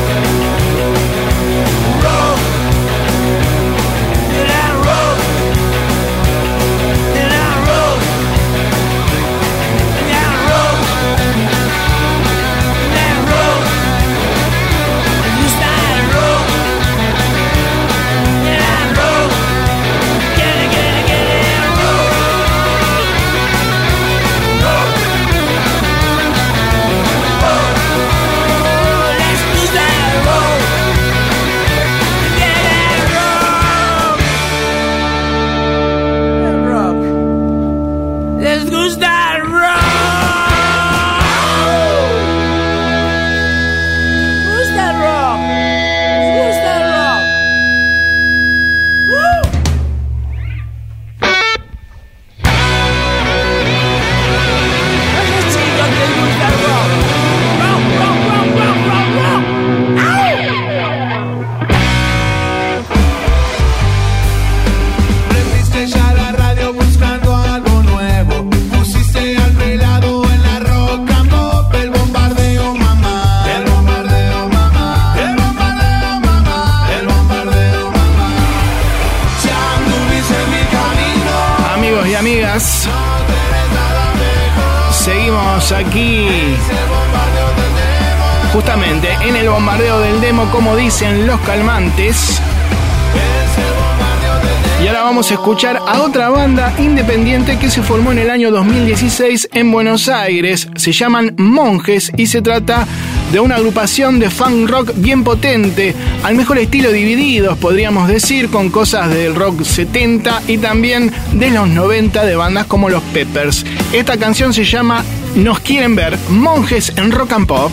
Escuchar a otra banda independiente que se formó en el año 2016 en Buenos Aires. Se llaman Monjes y se trata de una agrupación de funk rock bien potente, al mejor estilo divididos, podríamos decir, con cosas del rock 70 y también de los 90 de bandas como los Peppers. Esta canción se llama Nos quieren ver, Monjes en Rock and Pop.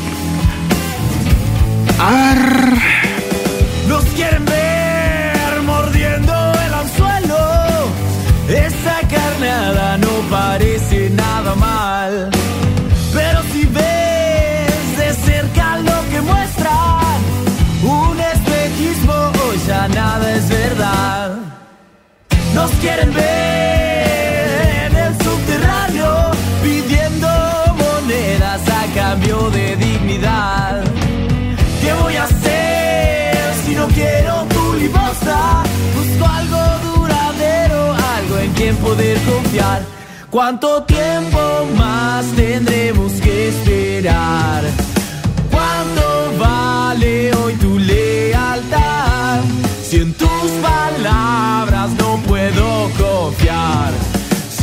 Nos quieren ver quieren ver en el subterráneo, pidiendo monedas a cambio de dignidad. ¿Qué voy a hacer si no quiero tu limosna? Busco algo duradero, algo en quien poder confiar. ¿Cuánto tiempo más tendremos que esperar?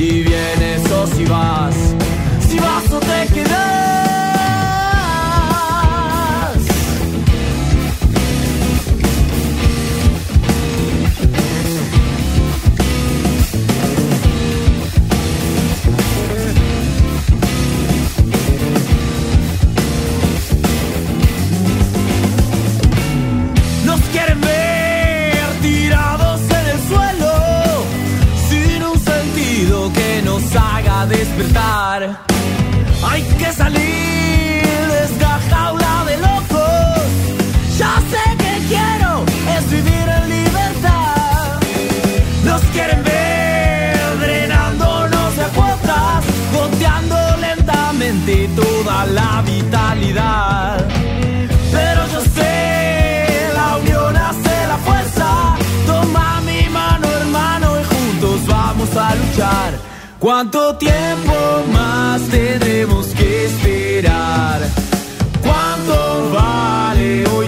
Si vienes o si vas, Hay que salir de esta jaula de locos. Ya sé que quiero es vivir en libertad. Nos quieren ver drenándonos de cuotas, goteando lentamente toda la vitalidad. ¿Cuánto tiempo más tendremos que esperar? ¿Cuánto vale hoy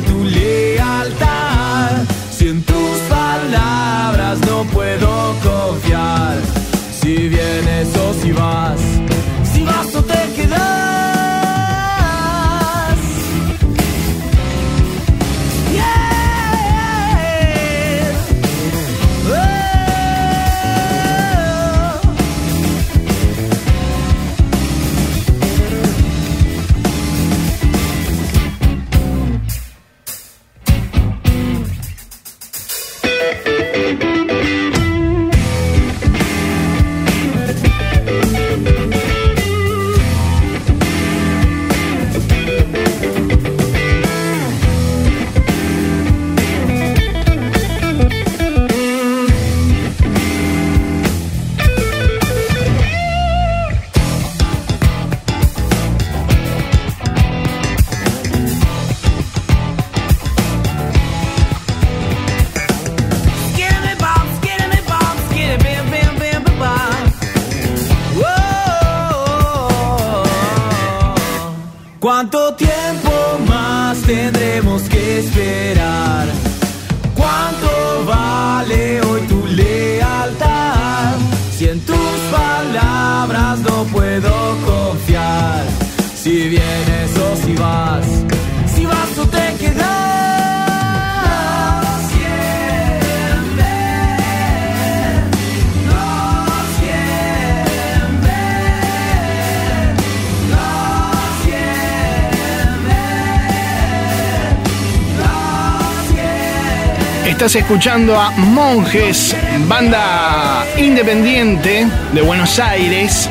Escuchando a Monjes, banda independiente de Buenos Aires,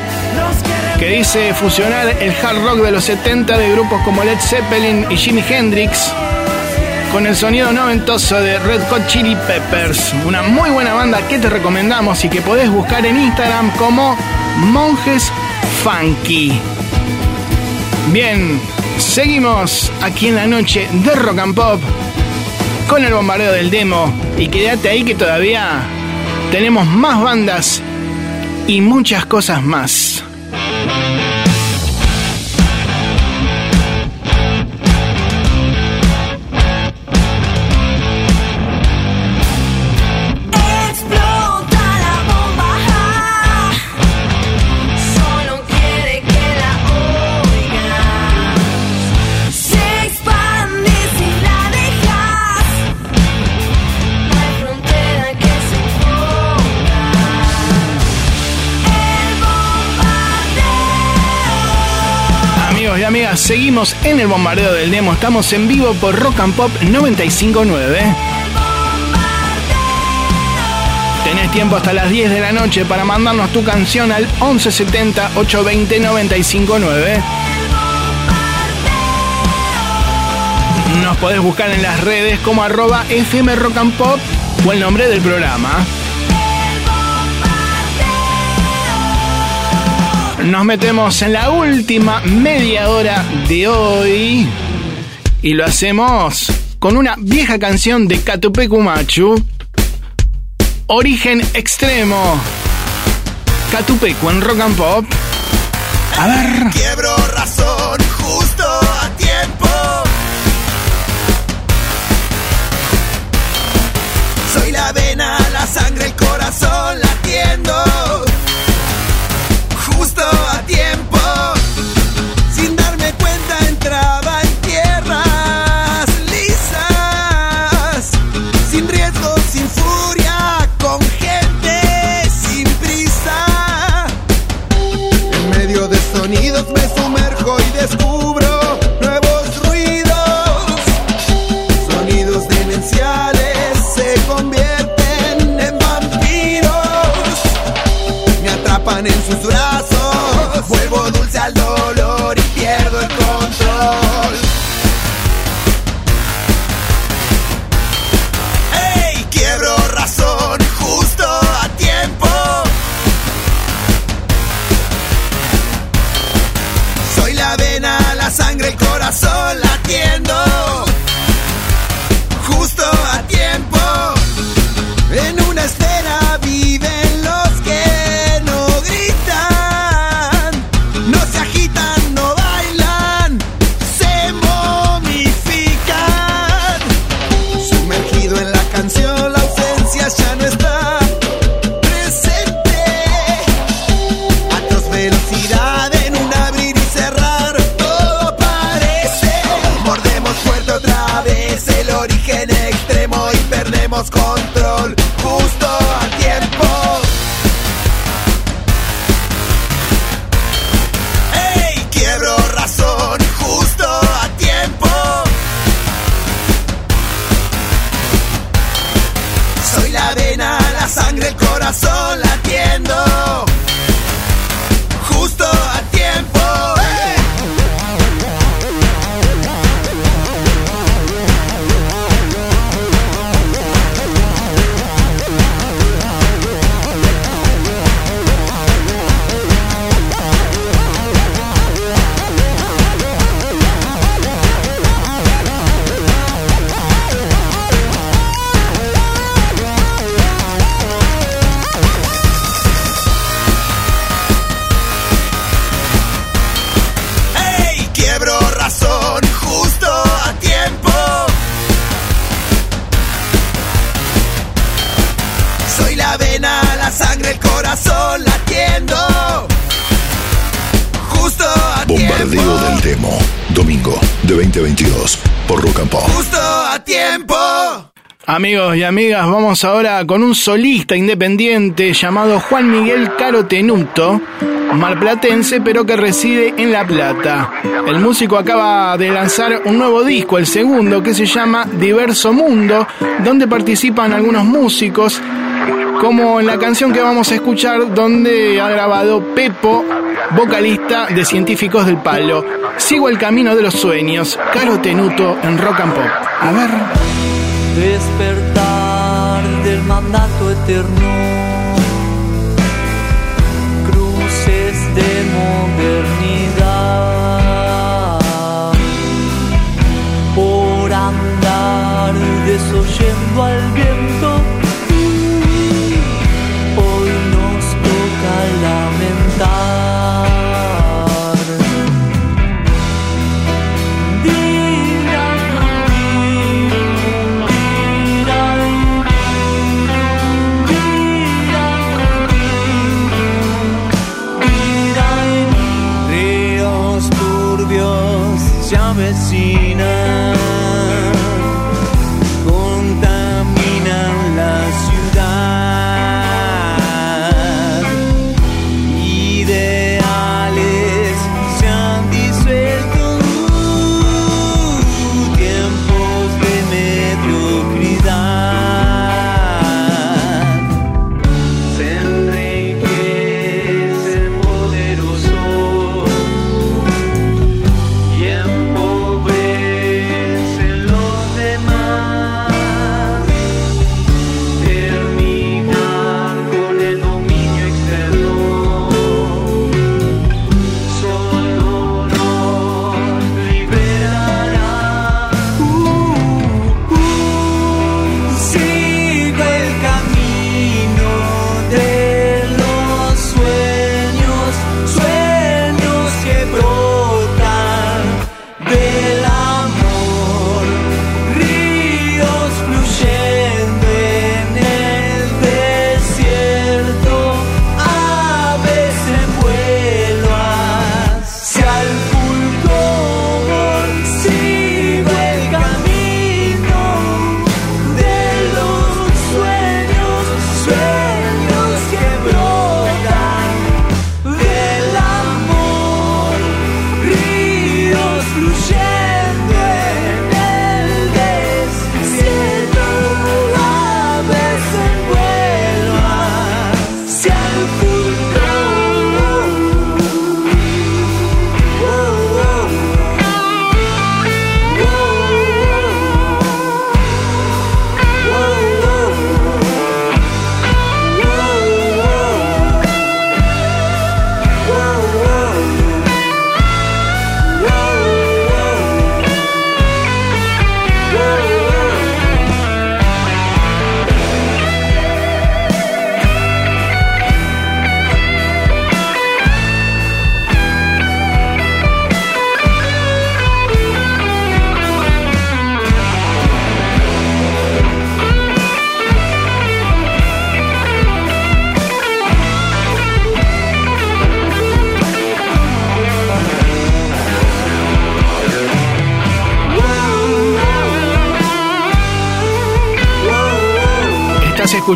que dice fusionar el hard rock de los 70 de grupos como Led Zeppelin y Jimi Hendrix con el sonido noventoso de Red Hot Chili Peppers. Una muy buena banda que te recomendamos y que podés buscar en Instagram como Monjes Funky. Bien, seguimos aquí en la noche de Rock and Pop con el bombardeo del demo y quédate ahí que todavía tenemos más bandas y muchas cosas más. Seguimos en el bombardeo del demo. Estamos en vivo por Rock and Pop 959. Tenés tiempo hasta las 10 de la noche para mandarnos tu canción al 1170 820 959. Nos podés buscar en las redes como arroba FM Rock and Pop o el nombre del programa. Nos metemos en la última media hora de hoy y lo hacemos con una vieja canción de Catupecu Machu. Origen extremo. Catupecu en rock and pop. A ver. Quiebro Vamos ahora con un solista independiente llamado Juan Miguel Caro Tenuto, marplatense pero que reside en La Plata. El músico acaba de lanzar un nuevo disco, el segundo, que se llama Diverso Mundo, donde participan algunos músicos, como en la canción que vamos a escuchar, donde ha grabado Pepo, vocalista de Científicos del Palo. Sigo el camino de los sueños, Caro Tenuto en Rock and Pop. A ver. вернуть.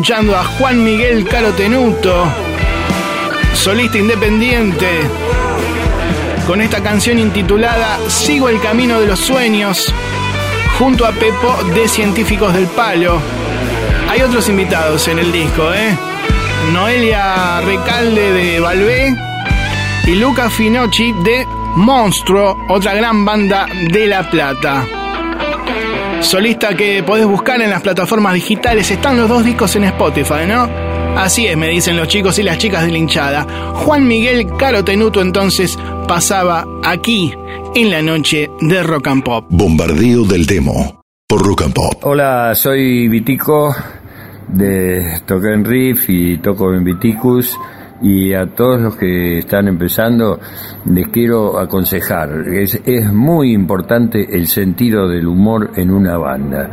Escuchando a Juan Miguel Carotenuto, solista independiente, con esta canción intitulada Sigo el camino de los sueños, junto a Pepo de Científicos del Palo. Hay otros invitados en el disco, ¿eh? Noelia Recalde de Valvé y Luca Finocchi de Monstruo, otra gran banda de La Plata. Solista que podés buscar en las plataformas digitales, están los dos discos en Spotify, ¿no? Así es, me dicen los chicos y las chicas de la hinchada. Juan Miguel Carotenuto entonces pasaba aquí en la noche de Rock and Pop. Bombardeo del demo por Rock and Pop. Hola, soy Vitico de Toca en Riff y toco en Viticus y a todos los que están empezando les quiero aconsejar, es, es muy importante el sentido del humor en una banda.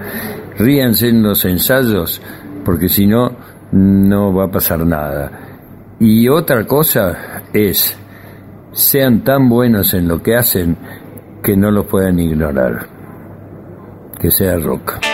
Ríanse en los ensayos porque si no, no va a pasar nada. Y otra cosa es, sean tan buenos en lo que hacen que no los puedan ignorar. Que sea rock.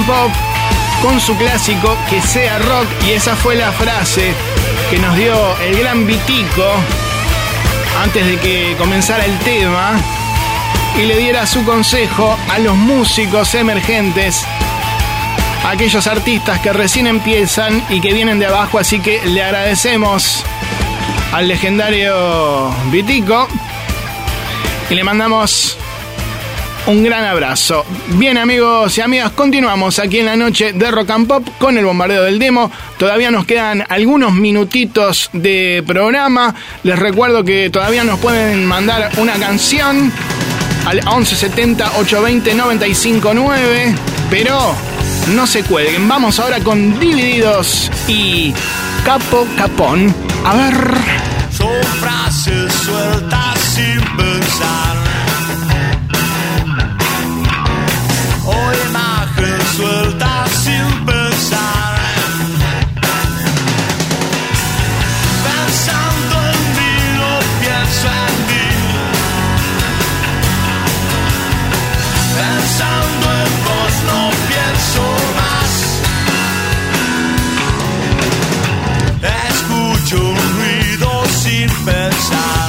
Pop con su clásico Que sea rock. Y esa fue la frase que nos dio el gran Vitico antes de que comenzara el tema y le diera su consejo a los músicos emergentes, a aquellos artistas que recién empiezan y que vienen de abajo, así que le agradecemos al legendario Vitico y le mandamos un gran abrazo. Bien amigos y amigas, continuamos aquí en la noche de Rock and Pop con el bombardeo del demo. Todavía nos quedan algunos minutitos de programa. Les recuerdo que todavía nos pueden mandar una canción al 1170 820 959, pero no se cuelguen. Vamos ahora con Divididos y Capo Capón. A ver. Son frases sueltas sin pensar. Suelta sin pensar. Pensando en mí, no pienso en mí. Pensando en vos, no pienso más. Escucho un ruido sin pensar.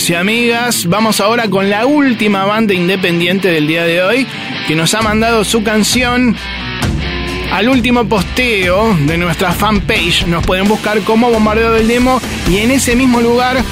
Amigos y amigas? Vamos ahora con la última banda independiente del día de hoy que nos ha mandado su canción al último posteo de nuestra fanpage. Nos pueden buscar como Bombardeo del Demo y en ese mismo lugar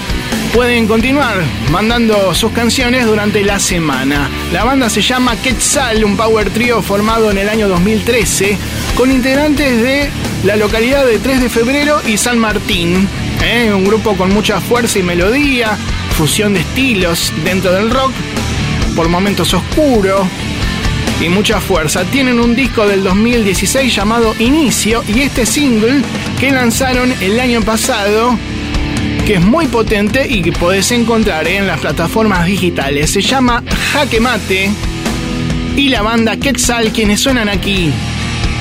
pueden continuar mandando sus canciones durante la semana. La banda se llama Quetzal, un power trio formado en el año 2013 con integrantes de la localidad de 3 de febrero y San Martín. ¿eh? Un grupo con mucha fuerza y melodía, fusión de estilos dentro del rock, por momentos oscuro y mucha fuerza. Tienen un disco del 2016 llamado Inicio y este single que lanzaron el año pasado que es muy potente y que podés encontrar en las plataformas digitales. Se llama Jaque Mate y la banda Quetzal quienes suenan aquí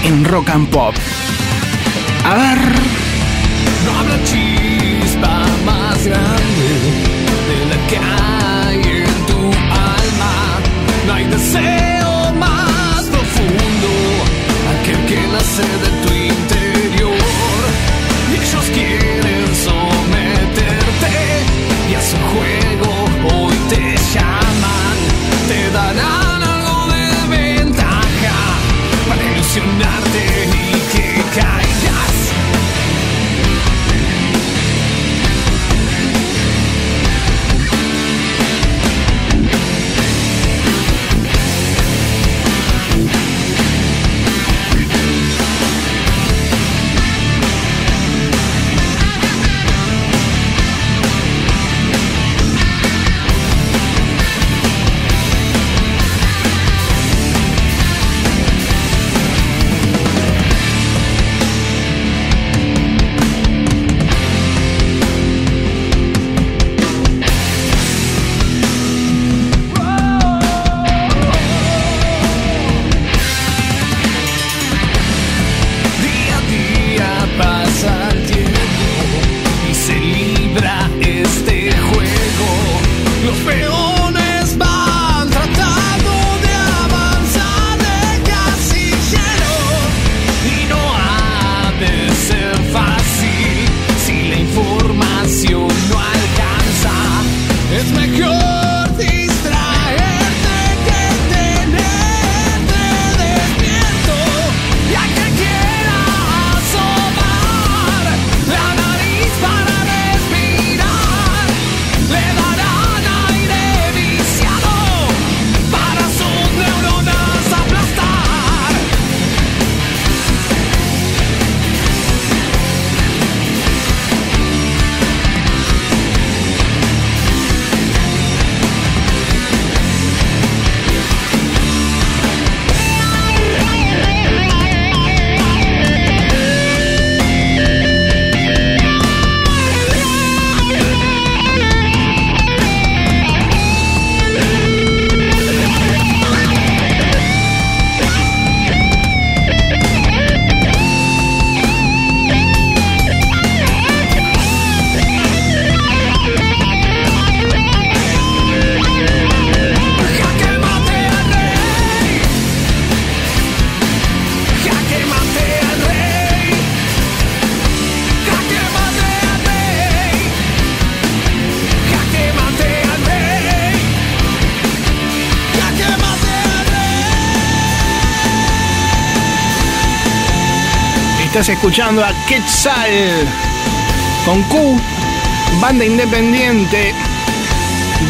en Rock and Pop. A ver. No habrá chispa más grande de la Escuchando a Quetzal con Q, banda independiente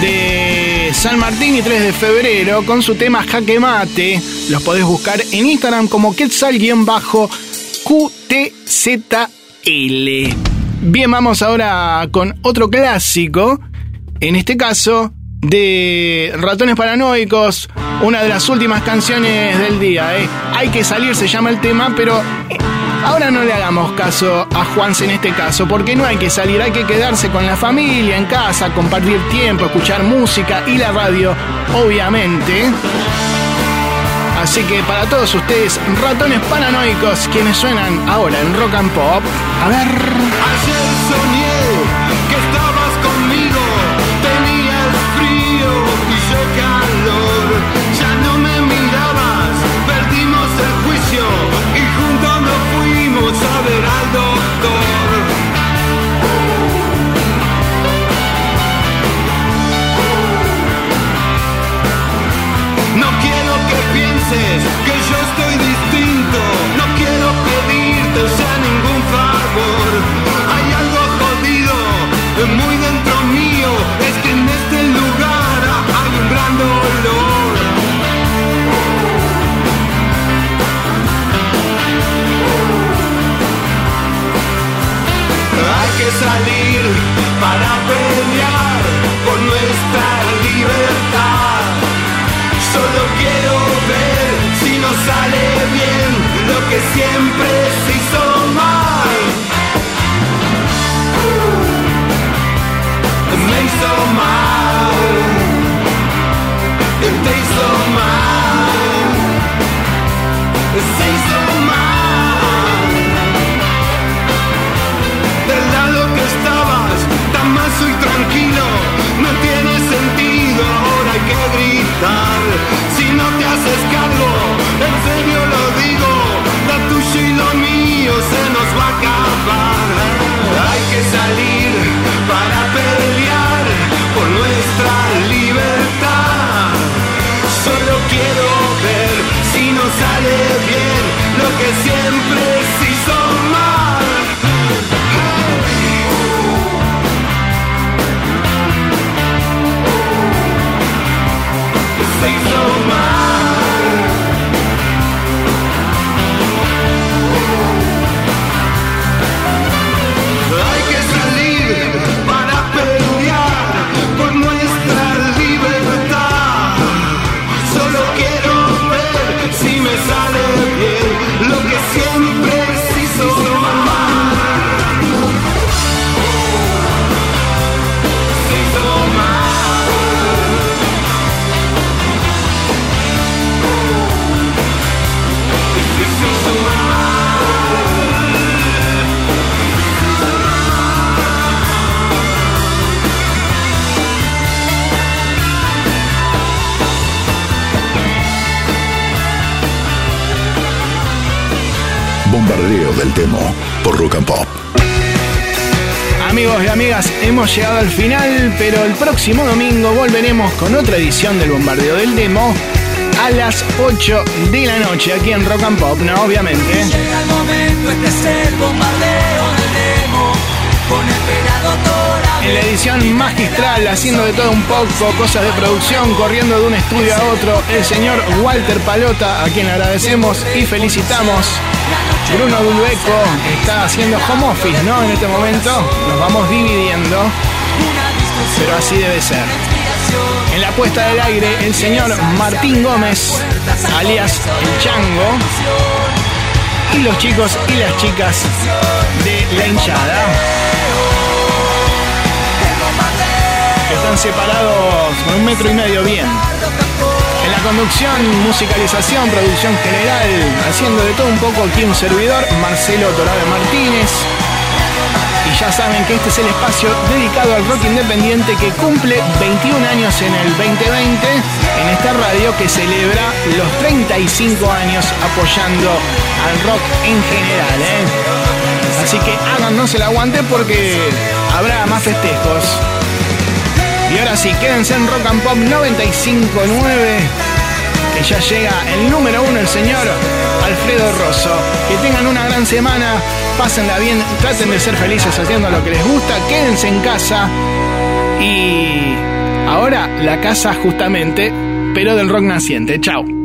de San Martín y 3 de febrero con su tema Jaque Mate. Los podés buscar en Instagram como Quetzal-QTZL. Bien, vamos ahora con otro clásico. En este caso, de Ratones Paranoicos, una de las últimas canciones del día. ¿eh? Hay que salir, se llama el tema, pero ahora no le hagamos caso a Juanse en este caso, porque no hay que salir, hay que quedarse con la familia, en casa, compartir tiempo, escuchar música y la radio, obviamente. Así que para todos ustedes, ratones paranoicos, quienes suenan ahora en Rock and Pop, a ver. Que yo estoy distinto. No quiero pedirte ya ningún favor. Hay algo jodido, muy dentro mío. Es que en este lugar hay un gran dolor. Hay que salir para pelear llegado al final, pero el próximo domingo volveremos con otra edición del Bombardeo del Demo a las 8 de la noche aquí en Rock and Pop, ¿no? Obviamente. Llega el momento, este es el bombardeo del demo. Con el pelado. En la edición magistral, haciendo de todo un poco, cosas de producción, corriendo de un estudio a otro, el señor Walter Palota, a quien agradecemos y felicitamos. Bruno Dulbeco está haciendo home office, ¿no? En este momento nos vamos dividiendo, pero así debe ser. En la puesta del aire, el señor Martín Gómez, alias El Chango, y los chicos y las chicas de la hinchada. Separados con un metro y medio bien. En la conducción, musicalización, producción general, haciendo de todo un poco aquí un servidor, Marcelo Torabe Martínez. Y ya saben que este es el espacio dedicado al rock independiente que cumple 21 años en el 2020 en esta radio que celebra los 35 años apoyando al rock en general. ¿eh? Así que háganos el aguante porque habrá más festejos. Y ahora sí, quédense en Rock and Pop 95.9, que ya llega el número uno, el señor Alfredo Rosso. Que tengan una gran semana, pásenla bien, traten de ser felices haciendo lo que les gusta, quédense en casa. Y ahora la casa justamente, pero del rock naciente. Chao.